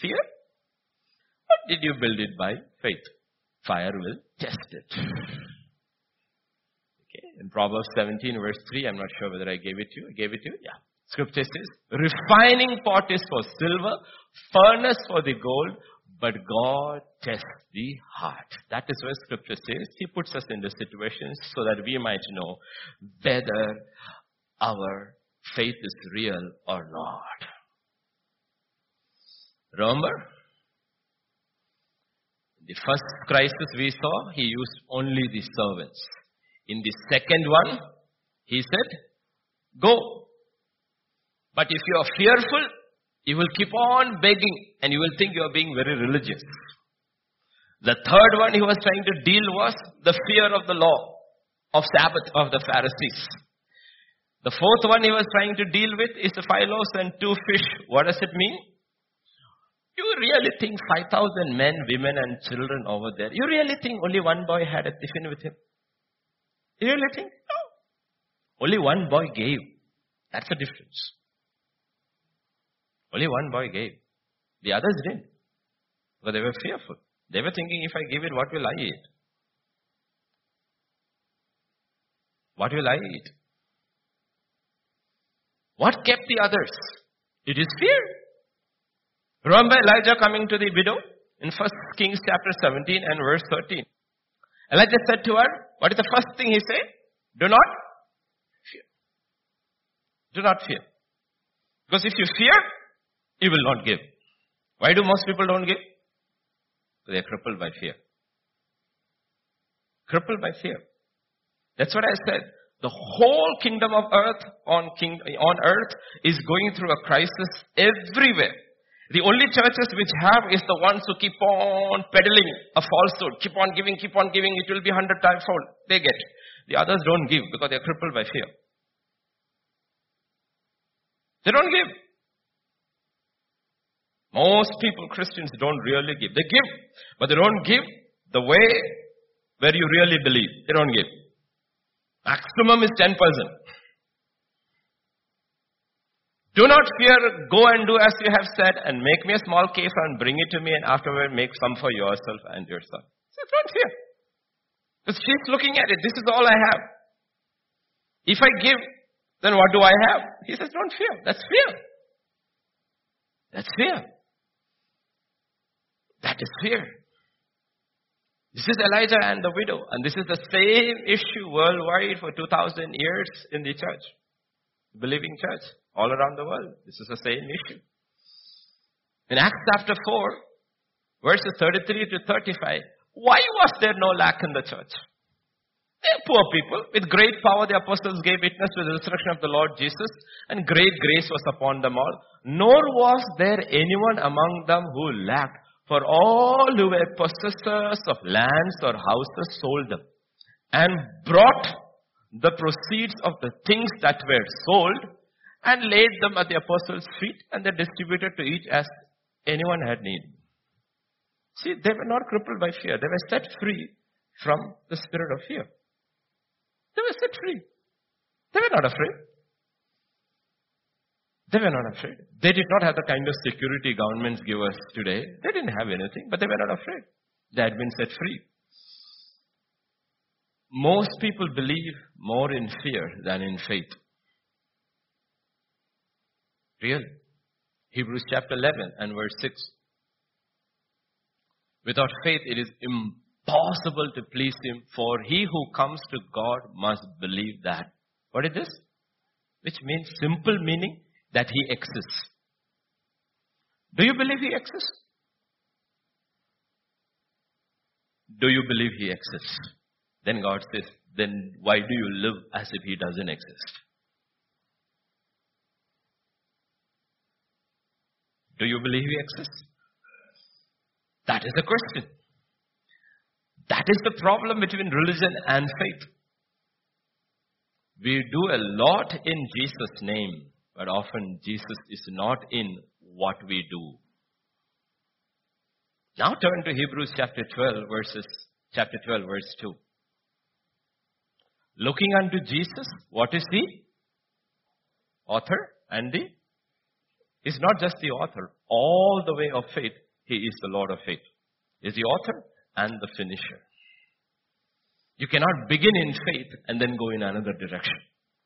fear? Or did you build it by faith? Fire will test it. In Proverbs 17 verse 3, I'm not sure whether I gave it to you. I gave it to you? Yeah. Scripture says, refining pot is for silver, furnace for the gold, but God tests the heart. That is where scripture says He puts us in the situations so that we might know whether our faith is real or not. Remember? The first crisis we saw, He used only the servants. In the second one, He said, Go. But if you are fearful, you will keep on begging and you will think you are being very religious. The third one he was trying to deal was the fear of the law, of Sabbath, of the Pharisees. The fourth one he was trying to deal with is the loaves and two fish. What does it mean? You really think 5,000 men, women and children over there, you really think only one boy had a tiffin with him? You really think? No. Only one boy gave. That's the difference. Only one boy gave. The others didn't. Because they were fearful. They were thinking, if I give it, what will I eat? What will I eat? What kept the others? It is fear. Remember Elijah coming to the widow in 1 Kings chapter 17 and verse 13. Elijah said to her, what is the first thing he said? Do not fear. Do not fear. Because if you fear, you will not give. Why do most people don't give? They are crippled by fear. Crippled by fear. That's what I said. The whole kingdom of earth on king, on earth is going through a crisis everywhere. The only churches which have is the ones who keep on peddling a falsehood, keep on giving, keep on giving, it will be hundred times fold. They get. The others don't give because they're crippled by fear. They don't give. Most people, Christians, don't really give. They give, but they don't give the way where you really believe. They don't give. Maximum is 10%. Do not fear, go and do as you have said, and make me a small case and bring it to me, and afterward make some for yourself and your son. So don't fear. Because she's looking at it. This is all I have. If I give, then what do I have? He says, don't fear. That's fear. That's fear. That is fear. This is Elijah and the widow. And this is the same issue worldwide for 2000 years in the church. Believing church. All around the world. This is the same issue. In Acts chapter 4, verses 33 to 35, why was there no lack in the church? They're poor people. With great power, the apostles gave witness to the resurrection of the Lord Jesus, and great grace was upon them all. Nor was there anyone among them who lacked, for all who were possessors of lands or houses sold them, and brought the proceeds of the things that were sold, and laid them at the apostles' feet, and they distributed to each as anyone had need. See, they were not crippled by fear. They were set free from the spirit of fear. They were set free. They were not afraid. They were not afraid. They did not have the kind of security governments give us today. They didn't have anything, but they were not afraid. They had been set free. Most people believe more in fear than in faith. Real. Hebrews chapter 11 and verse 6. Without faith, it is impossible to please Him, for he who comes to God must believe that. What is this? Which means simple meaning that He exists. Do you believe He exists? Do you believe He exists? Then God says, then why do you live as if He doesn't exist? Do you believe He exists? That is the question. That is the problem between religion and faith. We do a lot in Jesus' name, but often Jesus is not in what we do. Now turn to Hebrews chapter 12 verses, chapter 12 verse 2. Looking unto Jesus, what is the author and the is not just the author. All the way of faith, he is the Lord of faith. Is the author and the finisher. You cannot begin in faith and then go in another direction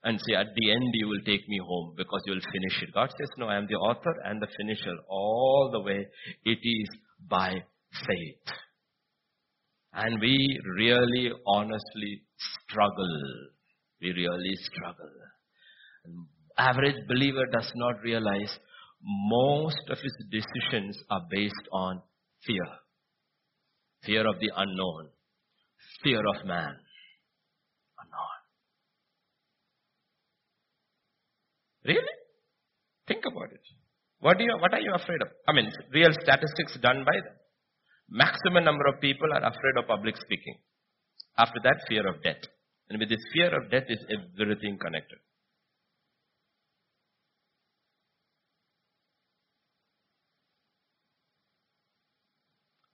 and say, at the end you will take me home because you will finish it. God says, no, I am the author and the finisher. All the way, it is by faith. And we really, honestly struggle. We really struggle. Average believer does not realize most of his decisions are based on fear. Fear of the unknown. Fear of man. Unknown. Really? Think about it. What, do you, what are you afraid of? I mean, real statistics done by them. Maximum number of people are afraid of public speaking. After that, fear of death. And with this fear of death is everything connected.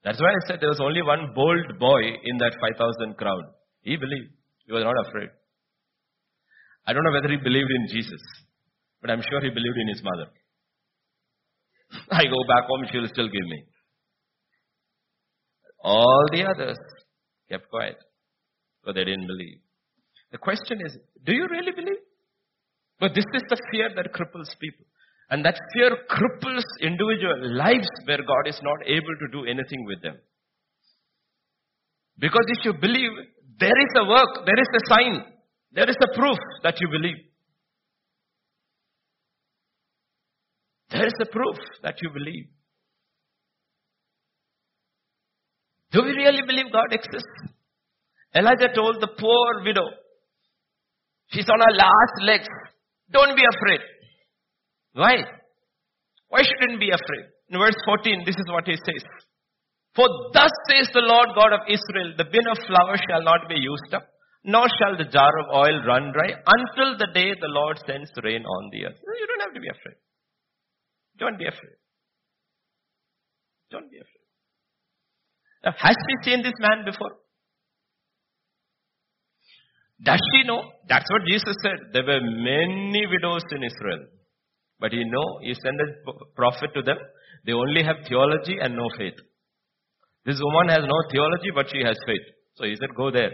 That's why I said there was only one bold boy in that 5,000 crowd. He believed. He was not afraid. I don't know whether he believed in Jesus, but I'm sure he believed in his mother. I go back home, she will still give me. All the others kept quiet, but they didn't believe. The question is, do you really believe? But this is the fear that cripples people. And that fear cripples individual lives where God is not able to do anything with them. Because if you believe, there is a work, there is a sign, there is a proof that you believe. There is a proof that you believe. Do we really believe God exists? Elijah told the poor widow, she's on her last legs, don't be afraid. Why? Why shouldn't be afraid? In verse 14, this is what he says. For thus says the Lord God of Israel, the bin of flour shall not be used up, nor shall the jar of oil run dry until the day the Lord sends rain on the earth. You don't have to be afraid. Don't be afraid. Don't be afraid. Now, has she seen this man before? Does she know? That's what Jesus said. There were many widows in Israel. But you know, he sent a prophet to them. They only have theology and no faith. This woman has no theology, but she has faith. So he said, go there.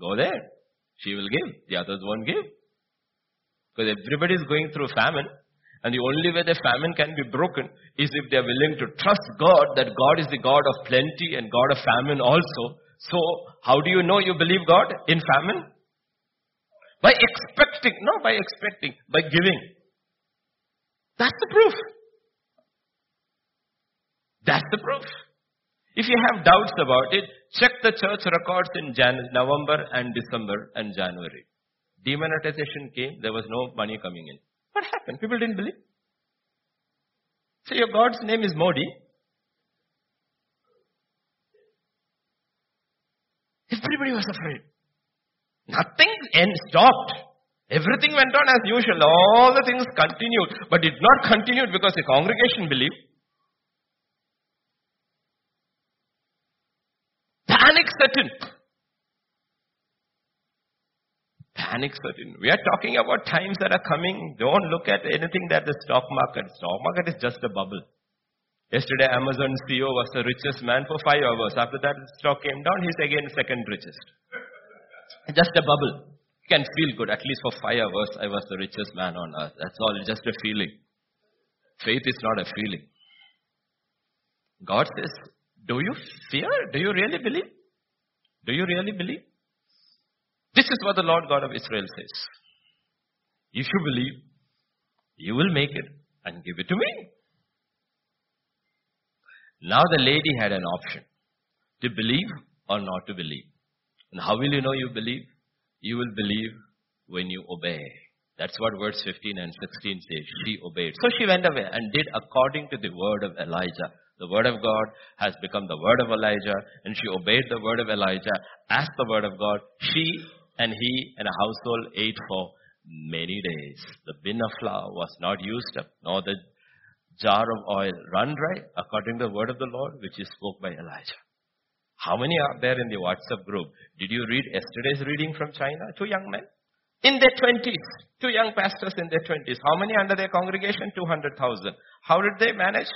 Go there. She will give. The others won't give. Because everybody is going through famine. And the only way the famine can be broken is if they are willing to trust God that God is the God of plenty and God of famine also. So, how do you know you believe God in famine? By expecting, no, by expecting, by giving. That's the proof. That's the proof. If you have doubts about it, check the church records in Jan- November and December and January. Demonetization came, there was no money coming in. What happened? People didn't believe. So your God's name is Modi. Everybody was afraid. Nothing and stopped. Everything went on as usual. All the things continued, but it did not continue because the congregation believed. Panic set in. Panic set in. We are talking about times that are coming. Don't look at anything that the stock market. Stock market is just a bubble. Yesterday, Amazon CEO was the richest man for five hours. After that, the stock came down. He's again second richest. Just a bubble. You can feel good. At least for five hours, I was the richest man on earth. That's all. Just a feeling. Faith is not a feeling. God says, do you fear? Do you really believe? Do you really believe? This is what the Lord God of Israel says. If you believe, you will make it and give it to me. Now the lady had an option to believe or not to believe. And how will you know you believe? You will believe when you obey. That's what verse 15 and 16 says. She obeyed. So she went away and did according to the word of Elijah. The word of God has become the word of Elijah, and she obeyed the word of Elijah as the word of God. She and he and a household ate for many days. The bin of flour was not used up, nor the jar of oil run dry, according to the word of the Lord, which is spoke by Elijah. How many are there in the WhatsApp group? Did you read yesterday's reading from China? Two young men. In their twenties. Two young pastors in their twenties. How many under their congregation? 200,000. How did they manage?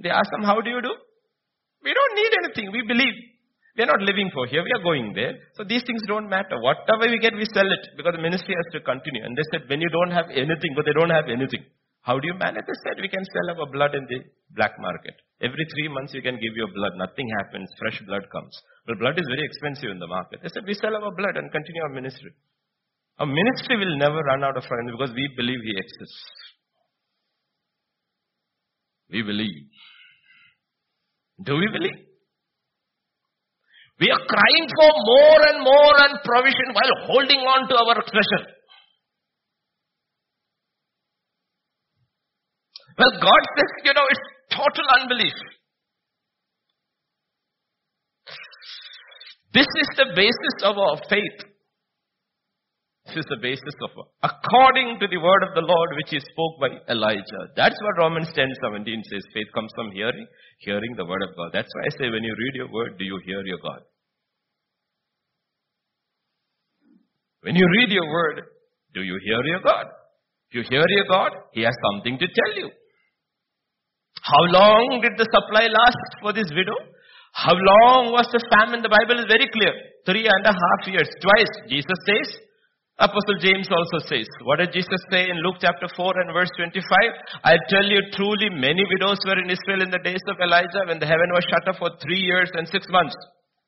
They asked them, how do you do? We don't need anything. We believe. We are not living for here. We are going there. So these things don't matter. Whatever we get, we sell it because the ministry has to continue. And they said, when you don't have anything, but they don't have anything. How do you manage? They said, we can sell our blood in the black market. Every three months you can give your blood. Nothing happens. Fresh blood comes. Well, blood is very expensive in the market. They said, we sell our blood and continue our ministry. Our ministry will never run out of funds because we believe He exists. We believe. Do we believe? We are crying for more and more and provision while holding on to our treasure. Well, God says, you know, it's total unbelief. This is the basis of our faith. This is the basis of our, according to the word of the Lord which is spoke by Elijah. That's what Romans 10 17 says. Faith comes from hearing, hearing the word of God. That's why I say when you read your word, do you hear your God? When you read your word, do you hear your God? If you hear your God, He has something to tell you. How long did the supply last for this widow? How long was the famine? The Bible is very clear. Three and a half years. Twice, Jesus says, Apostle James also says, what did Jesus say in Luke chapter 4 and verse 25? I tell you truly, many widows were in Israel in the days of Elijah when the heaven was shut up for three years and six months.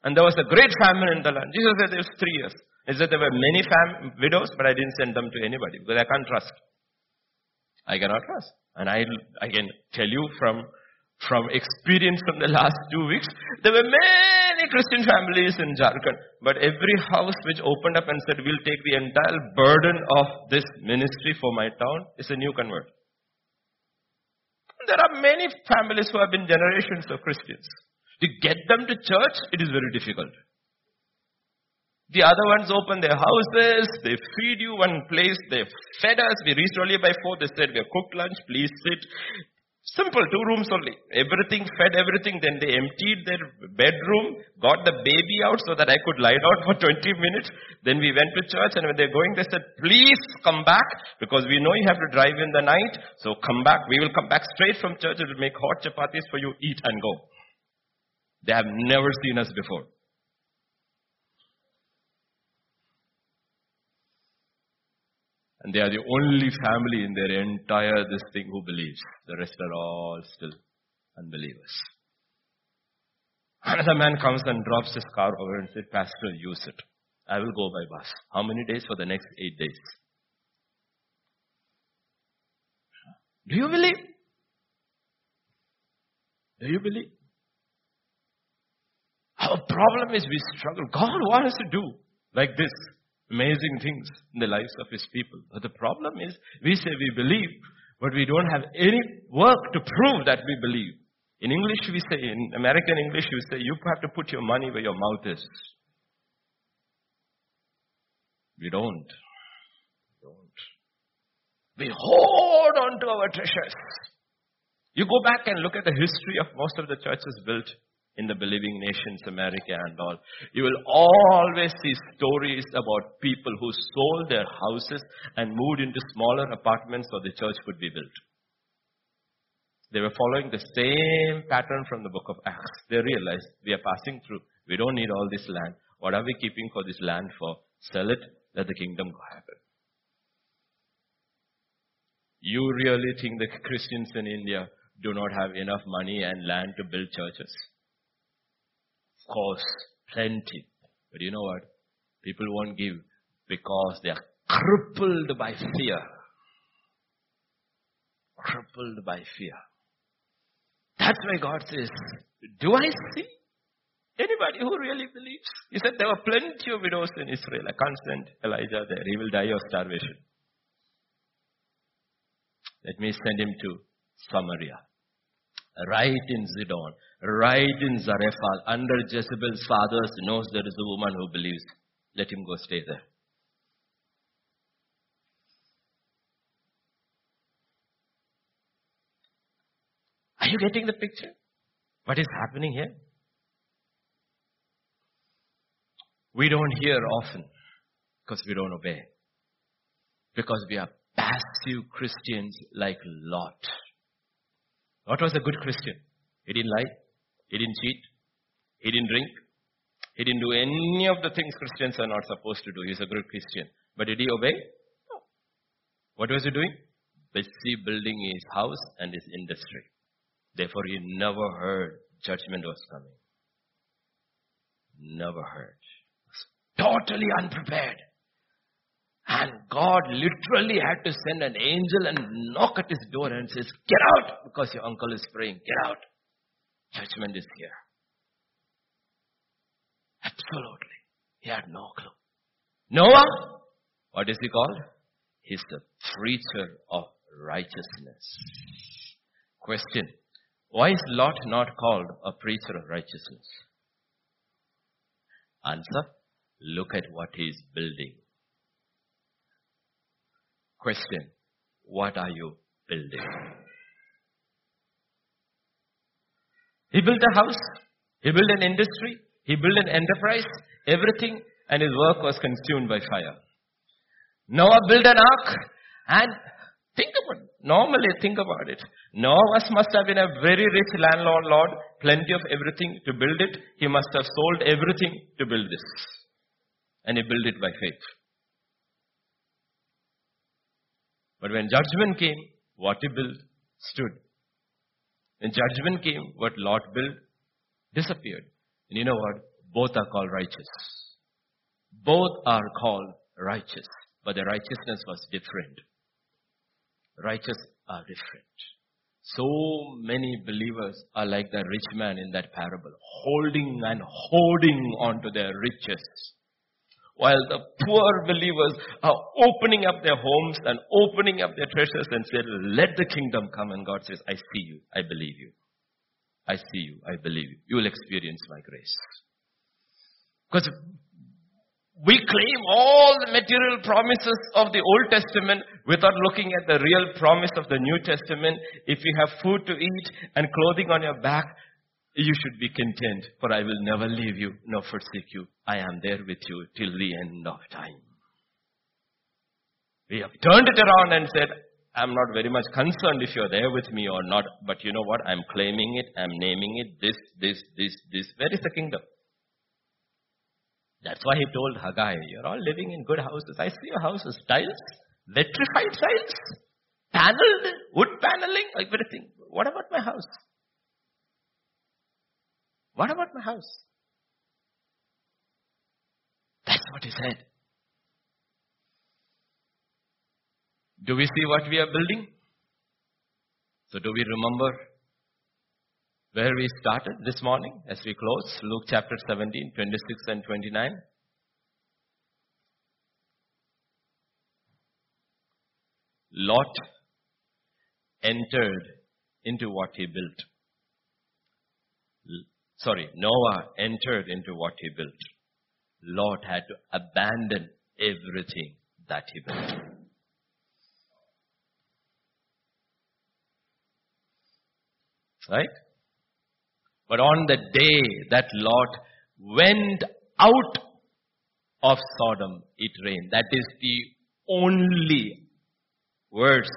And there was a great famine in the land. Jesus said it was three years. He said there were many fam- widows, but I didn't send them to anybody because I can't trust. I cannot trust. And I, I can tell you from from experience from the last two weeks, there were many Christian families in Jharkhand, but every house which opened up and said, we'll take the entire burden of this ministry for my town is a new convert. there are many families who have been generations of Christians. To get them to church, it is very difficult. The other ones open their houses, they feed you one place, they fed us. We reached early by four, they said, we have cooked lunch, please sit. Simple, two rooms only. Everything, fed everything. Then they emptied their bedroom, got the baby out so that I could lie down for 20 minutes. Then we went to church and when they're going, they said, please come back because we know you have to drive in the night. So come back. We will come back straight from church. We will make hot chapatis for you, eat and go. They have never seen us before. And they are the only family in their entire this thing who believes. The rest are all still unbelievers. Another man comes and drops his car over and says, Pastor, use it. I will go by bus. How many days? For the next eight days. Do you believe? Do you believe? Our problem is we struggle. God wants us to do like this amazing things in the lives of his people. But the problem is, we say we believe, but we don't have any work to prove that we believe. In English, we say, in American English, we say, you have to put your money where your mouth is. We don't. We don't. We hold on to our treasures. You go back and look at the history of most of the churches built in the believing nations, America and all, you will always see stories about people who sold their houses and moved into smaller apartments so the church could be built. They were following the same pattern from the book of Acts. They realized we are passing through. We don't need all this land. What are we keeping for this land for? Sell it, let the kingdom go happen. You really think the Christians in India do not have enough money and land to build churches? Course, plenty. But you know what? People won't give because they are crippled by fear. Crippled by fear. That's why God says, Do I see anybody who really believes? He said there were plenty of widows in Israel. I can't send Elijah there. He will die of starvation. Let me send him to Samaria right in Zidon, right in Zarephath, under Jezebel's fathers, knows there is a woman who believes. Let him go stay there. Are you getting the picture? What is happening here? We don't hear often because we don't obey. Because we are passive Christians like Lot. What was a good Christian? He didn't lie. He didn't cheat. He didn't drink. He didn't do any of the things Christians are not supposed to do. He's a good Christian. But did he obey? No. What was he doing? Busy building his house and his industry. Therefore, he never heard judgment was coming. Never heard. Totally unprepared. And God literally had to send an angel and knock at his door and says, get out because your uncle is praying. Get out. Judgment is here. Absolutely. He had no clue. Noah, what is he called? He's the preacher of righteousness. Question. Why is Lot not called a preacher of righteousness? Answer. Look at what he is building. Question What are you building? He built a house, he built an industry, he built an enterprise, everything, and his work was consumed by fire. Noah built an ark, and think about it. Normally, think about it. Noah must have been a very rich landlord, Lord, plenty of everything to build it. He must have sold everything to build this. And he built it by faith. But when judgment came, what he built stood. When judgment came, what Lot built disappeared. And you know what? Both are called righteous. Both are called righteous. But the righteousness was different. Righteous are different. So many believers are like the rich man in that parable, holding and holding on to their riches while the poor believers are opening up their homes and opening up their treasures and said, let the kingdom come. And God says, I see you. I believe you. I see you. I believe you. You will experience my grace. Because we claim all the material promises of the Old Testament without looking at the real promise of the New Testament. If you have food to eat and clothing on your back, you should be content, for I will never leave you nor forsake you. I am there with you till the end of time. We have turned it around and said, I'm not very much concerned if you're there with me or not, but you know what? I'm claiming it, I'm naming it, this, this, this, this. Where is the kingdom? That's why he told Haggai, you're all living in good houses. I see your houses, tiles, vitrified tiles, paneled, wood paneling, everything. What about my house? What about my house? That's what he said. Do we see what we are building? So do we remember where we started this morning as we close? Luke chapter 17, 26 and 29. Lot entered into what he built. Sorry, Noah entered into what he built. Lot had to abandon everything that he built. Right? But on the day that Lot went out of Sodom, it rained. That is the only words,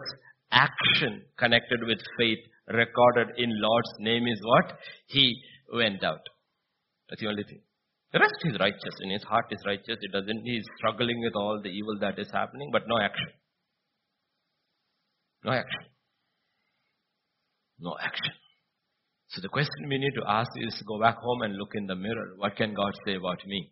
action connected with faith recorded in Lot's name is what? He went out. That's the only thing. The rest is righteous. In his heart is righteous. It doesn't, he's struggling with all the evil that is happening, but no action. No action. No action. So the question we need to ask is go back home and look in the mirror. What can God say about me?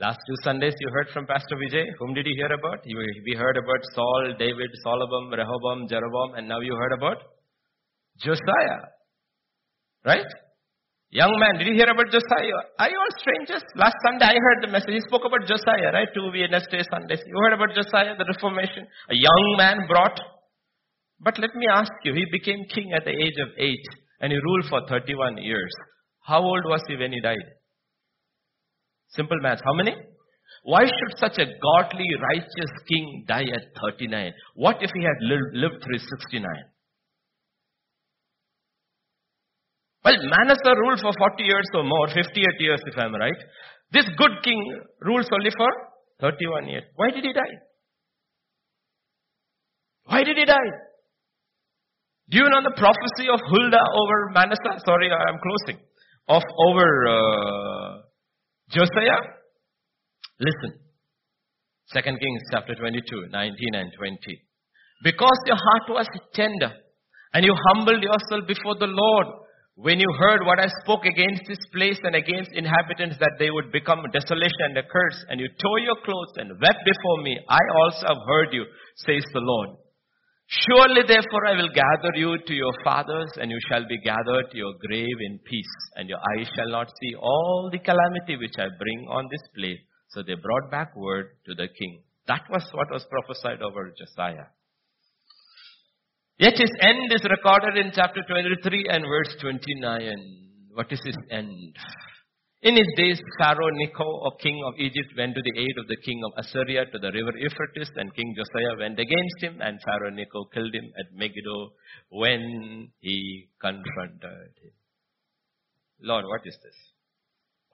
Last two Sundays you heard from Pastor Vijay. Whom did you hear about? You, we heard about Saul, David, Solomon, Rehoboam, Jeroboam, and now you heard about Josiah. Right? Young man, did you hear about Josiah? Are you all strangers? Last Sunday I heard the message. He spoke about Josiah, right? Two Wednesday Sundays. You heard about Josiah, the Reformation? A young man brought but let me ask you, he became king at the age of 8 and he ruled for 31 years. How old was he when he died? Simple math. How many? Why should such a godly, righteous king die at 39? What if he had lived, lived through 69? Well, Manasseh ruled for 40 years or more, 58 years if I'm right. This good king rules only for 31 years. Why did he die? Why did he die? Do you know the prophecy of Huldah over Manasseh? Sorry, I'm closing. Of over uh, Josiah? Listen. Second Kings chapter 22, 19 and 20. Because your heart was tender and you humbled yourself before the Lord when you heard what I spoke against this place and against inhabitants that they would become desolation and a curse and you tore your clothes and wept before me, I also have heard you, says the Lord. Surely therefore I will gather you to your fathers and you shall be gathered to your grave in peace and your eyes shall not see all the calamity which I bring on this place. So they brought back word to the king. That was what was prophesied over Josiah. Yet his end is recorded in chapter 23 and verse 29. What is his end? In his days, Pharaoh Necho, or king of Egypt, went to the aid of the king of Assyria to the river Euphrates, and King Josiah went against him, and Pharaoh Necho killed him at Megiddo when he confronted him. Lord, what is this?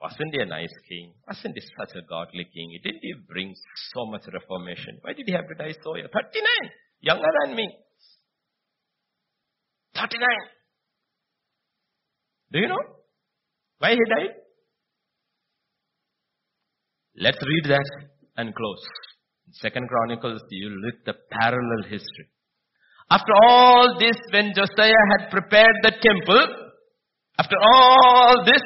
Wasn't he a nice king? Wasn't he such a godly king? Didn't he bring so much reformation? Why did he have to die so young? 39, younger than me. 39. Do you know why he died? Let's read that and close. Second Chronicles, you look the parallel history. After all this, when Josiah had prepared the temple, after all this,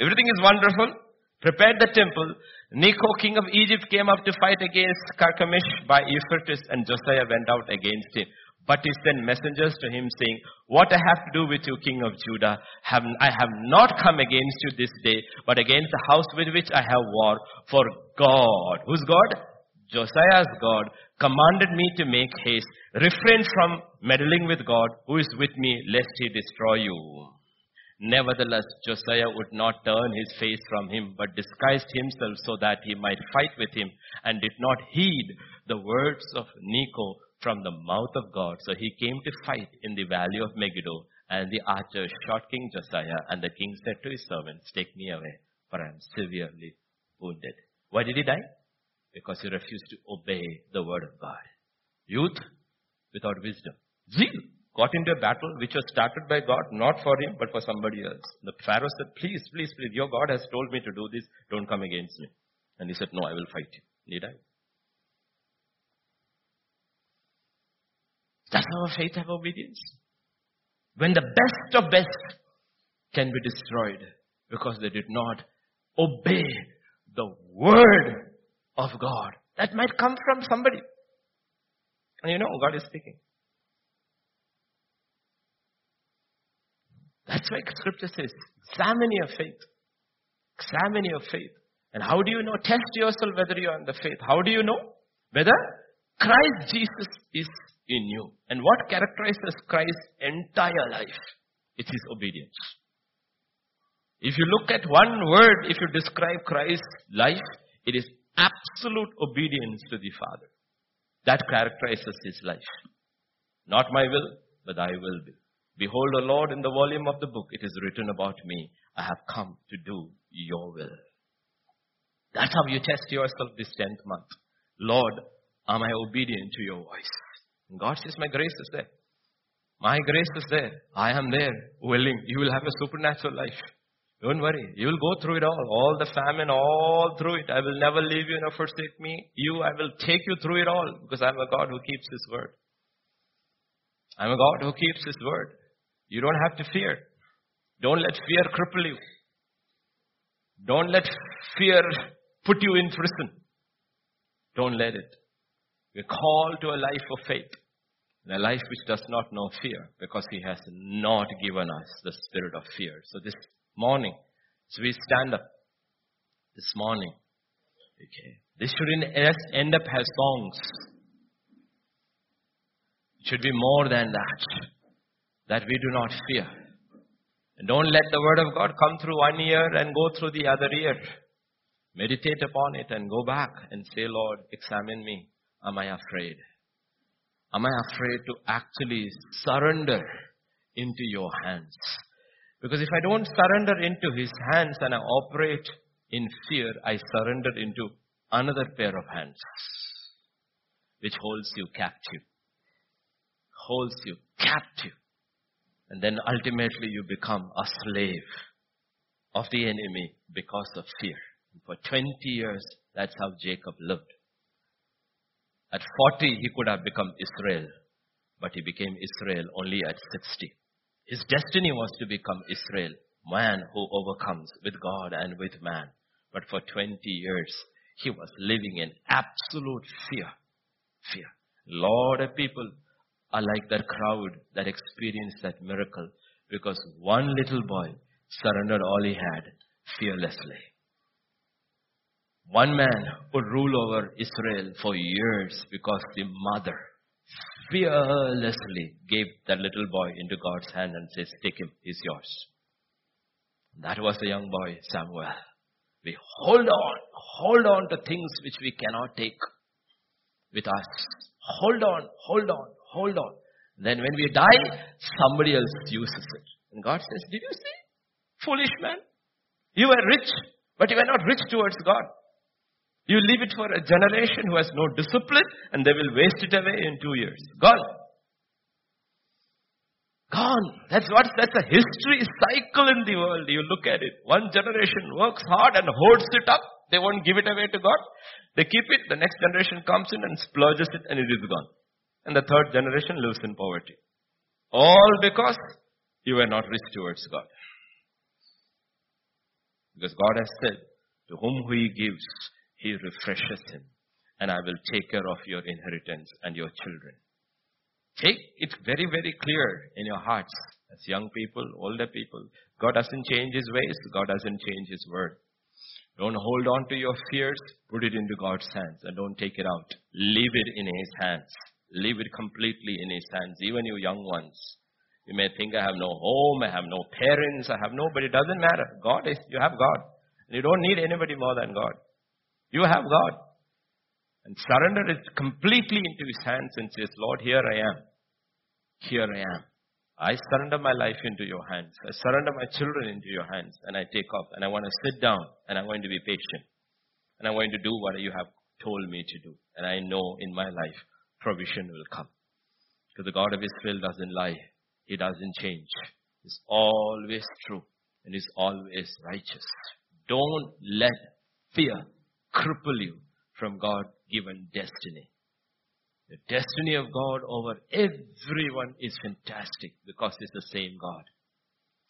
everything is wonderful, prepared the temple, Necho, king of Egypt, came up to fight against Carchemish by Euphrates, and Josiah went out against him. But he sent messengers to him saying, What I have to do with you, king of Judah? Have, I have not come against you this day, but against the house with which I have war. For God, who's God? Josiah's God, commanded me to make haste. Refrain from meddling with God, who is with me, lest he destroy you. Nevertheless, Josiah would not turn his face from him, but disguised himself so that he might fight with him, and did not heed the words of Necho from the mouth of God. So he came to fight in the valley of Megiddo, and the archer shot King Josiah, and the king said to his servants, Take me away, for I am severely wounded. Why did he die? Because he refused to obey the word of God. Youth without wisdom. Zeal got into a battle which was started by God, not for him, but for somebody else. The Pharaoh said, please, please, please, your God has told me to do this, don't come against me. And he said, no, I will fight you. Need I? That's our faith of obedience. When the best of best can be destroyed because they did not obey the word of God. That might come from somebody. And you know, God is speaking. That's why scripture says, examine your faith. Examine your faith. And how do you know? Test yourself whether you are in the faith. How do you know? Whether Christ Jesus is in you. And what characterizes Christ's entire life? It is obedience. If you look at one word, if you describe Christ's life, it is absolute obedience to the Father. That characterizes his life. Not my will, but thy will be. Behold, O Lord, in the volume of the book it is written about me, I have come to do your will. That's how you test yourself this 10th month. Lord, am I obedient to your voice? And God says, my grace is there. My grace is there. I am there, willing. You will have a supernatural life. Don't worry. You will go through it all. All the famine, all through it. I will never leave you nor forsake me. You, I will take you through it all because I'm a God who keeps His word. I'm a God who keeps His word. You don't have to fear. Don't let fear cripple you. Don't let fear put you in prison. Don't let it. We're called to a life of faith. A life which does not know fear because He has not given us the spirit of fear. So this morning, as we stand up this morning, okay, this shouldn't end up as songs. It should be more than that that we do not fear. And don't let the word of God come through one ear and go through the other ear. Meditate upon it and go back and say, Lord, examine me. Am I afraid? Am I afraid to actually surrender into your hands? Because if I don't surrender into his hands and I operate in fear, I surrender into another pair of hands, which holds you captive. Holds you captive. And then ultimately you become a slave of the enemy because of fear. For 20 years, that's how Jacob lived. At 40, he could have become Israel, but he became Israel only at 60. His destiny was to become Israel, man who overcomes with God and with man. But for 20 years, he was living in absolute fear. Fear. Lot of people are like that crowd that experienced that miracle because one little boy surrendered all he had fearlessly. One man would rule over Israel for years because the mother fearlessly gave that little boy into God's hand and says, Take him, he's yours. That was the young boy, Samuel. We hold on, hold on to things which we cannot take with us. Hold on, hold on, hold on. Then when we die, somebody else uses it. And God says, Did you see? Foolish man. You were rich, but you were not rich towards God. You leave it for a generation who has no discipline and they will waste it away in two years. Gone. Gone. That's what, that's a history cycle in the world. You look at it. One generation works hard and hoards it up. They won't give it away to God. They keep it. The next generation comes in and splurges it and it is gone and the third generation lives in poverty. All because you were not rich towards God. Because God has said, to whom He gives, He refreshes him. And I will take care of your inheritance and your children. Take it very, very clear in your hearts as young people, older people. God doesn't change His ways. God doesn't change His word. Don't hold on to your fears. Put it into God's hands and don't take it out. Leave it in His hands. Leave it completely in His hands. Even you young ones. You may think I have no home, I have no parents, I have nobody. It doesn't matter. God is, you have God. You don't need anybody more than God. You have God. And surrender it completely into His hands and says, Lord, here I am. Here I am. I surrender my life into your hands. I surrender my children into your hands and I take off and I want to sit down and I'm going to be patient. And I'm going to do what you have told me to do. And I know in my life provision will come. Because the God of Israel doesn't lie. He doesn't change. He's always true and He's always righteous. Don't let fear cripple you from God given destiny. The destiny of God over everyone is fantastic because it's the same God.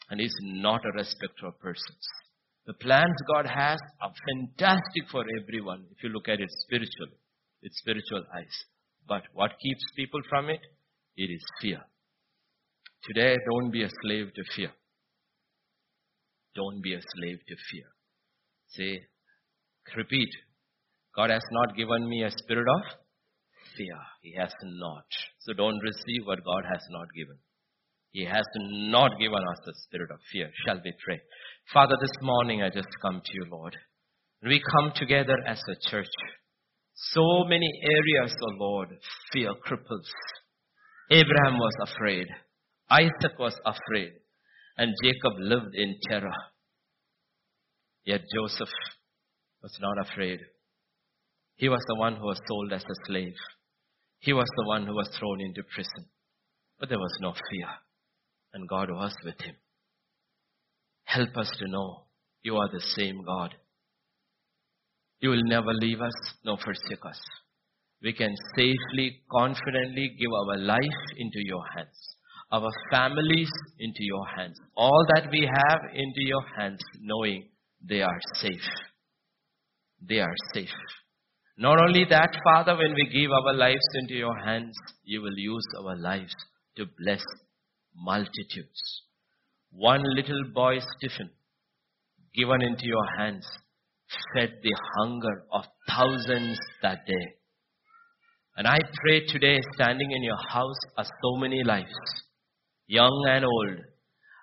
And He's not a respecter of persons. The plans God has are fantastic for everyone if you look at it spiritually, with spiritual eyes. But what keeps people from it? It is fear. Today, don't be a slave to fear. Don't be a slave to fear. Say, repeat, God has not given me a spirit of fear. He has not. So don't receive what God has not given. He has not given us a spirit of fear. Shall we pray? Father, this morning I just come to you, Lord. We come together as a church. So many areas, oh Lord, fear cripples. Abraham was afraid. Isaac was afraid. And Jacob lived in terror. Yet Joseph was not afraid. He was the one who was sold as a slave. He was the one who was thrown into prison. But there was no fear. And God was with him. Help us to know you are the same God. You will never leave us nor forsake us. We can safely, confidently give our life into your hands, our families into your hands, all that we have into your hands, knowing they are safe. They are safe. Not only that, Father, when we give our lives into your hands, you will use our lives to bless multitudes. One little boy, Stephen, given into your hands, fed the hunger of thousands that day. And I pray today, standing in your house, are so many lives, young and old.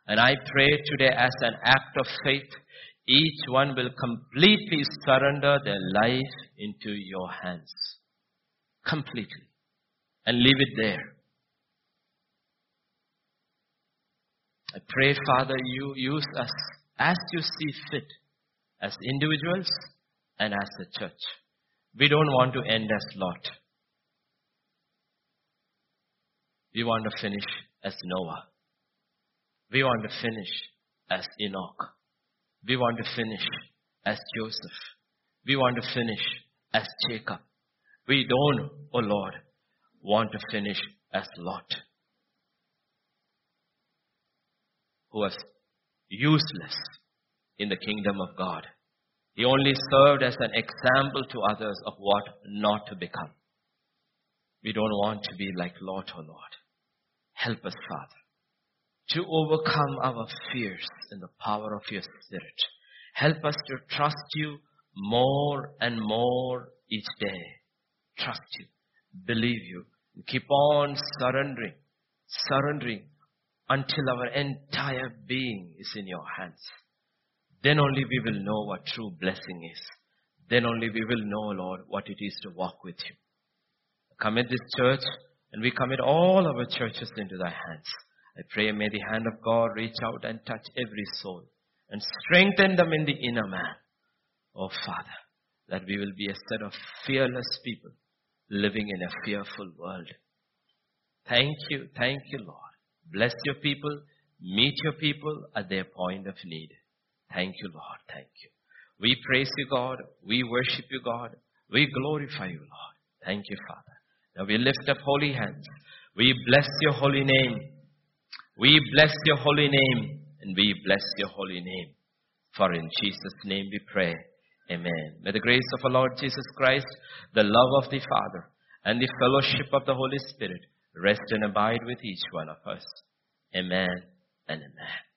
And I pray today as an act of faith, each one will completely surrender their life into your hands. Completely. And leave it there. I pray, Father, you use us as you see fit, as individuals and as a church. We don't want to end as Lot. We want to finish as Noah. We want to finish as Enoch. We want to finish as Joseph. We want to finish as Jacob. We don't, oh Lord, want to finish as Lot, who was useless in the kingdom of God. He only served as an example to others of what not to become. We don't want to be like Lot, oh Lord. Help us, Father to overcome our fears in the power of your Spirit. Help us to trust you more and more each day. Trust you, believe you, keep on surrendering, surrendering until our entire being is in your hands. Then only we will know what true blessing is. Then only we will know, Lord, what it is to walk with you. Commit this church and we commit all our churches into thy hands. I pray may the hand of God reach out and touch every soul and strengthen them in the inner man. Oh Father, that we will be a set of fearless people living in a fearful world. Thank you, thank you Lord. Bless your people, meet your people at their point of need. Thank you Lord, thank you. We praise you God, we worship you God, we glorify you Lord. Thank you Father. Now we lift up holy hands. We bless your holy name. We bless your holy name and we bless your holy name. For in Jesus' name we pray. Amen. May the grace of our Lord Jesus Christ, the love of the Father, and the fellowship of the Holy Spirit rest and abide with each one of us. Amen and amen.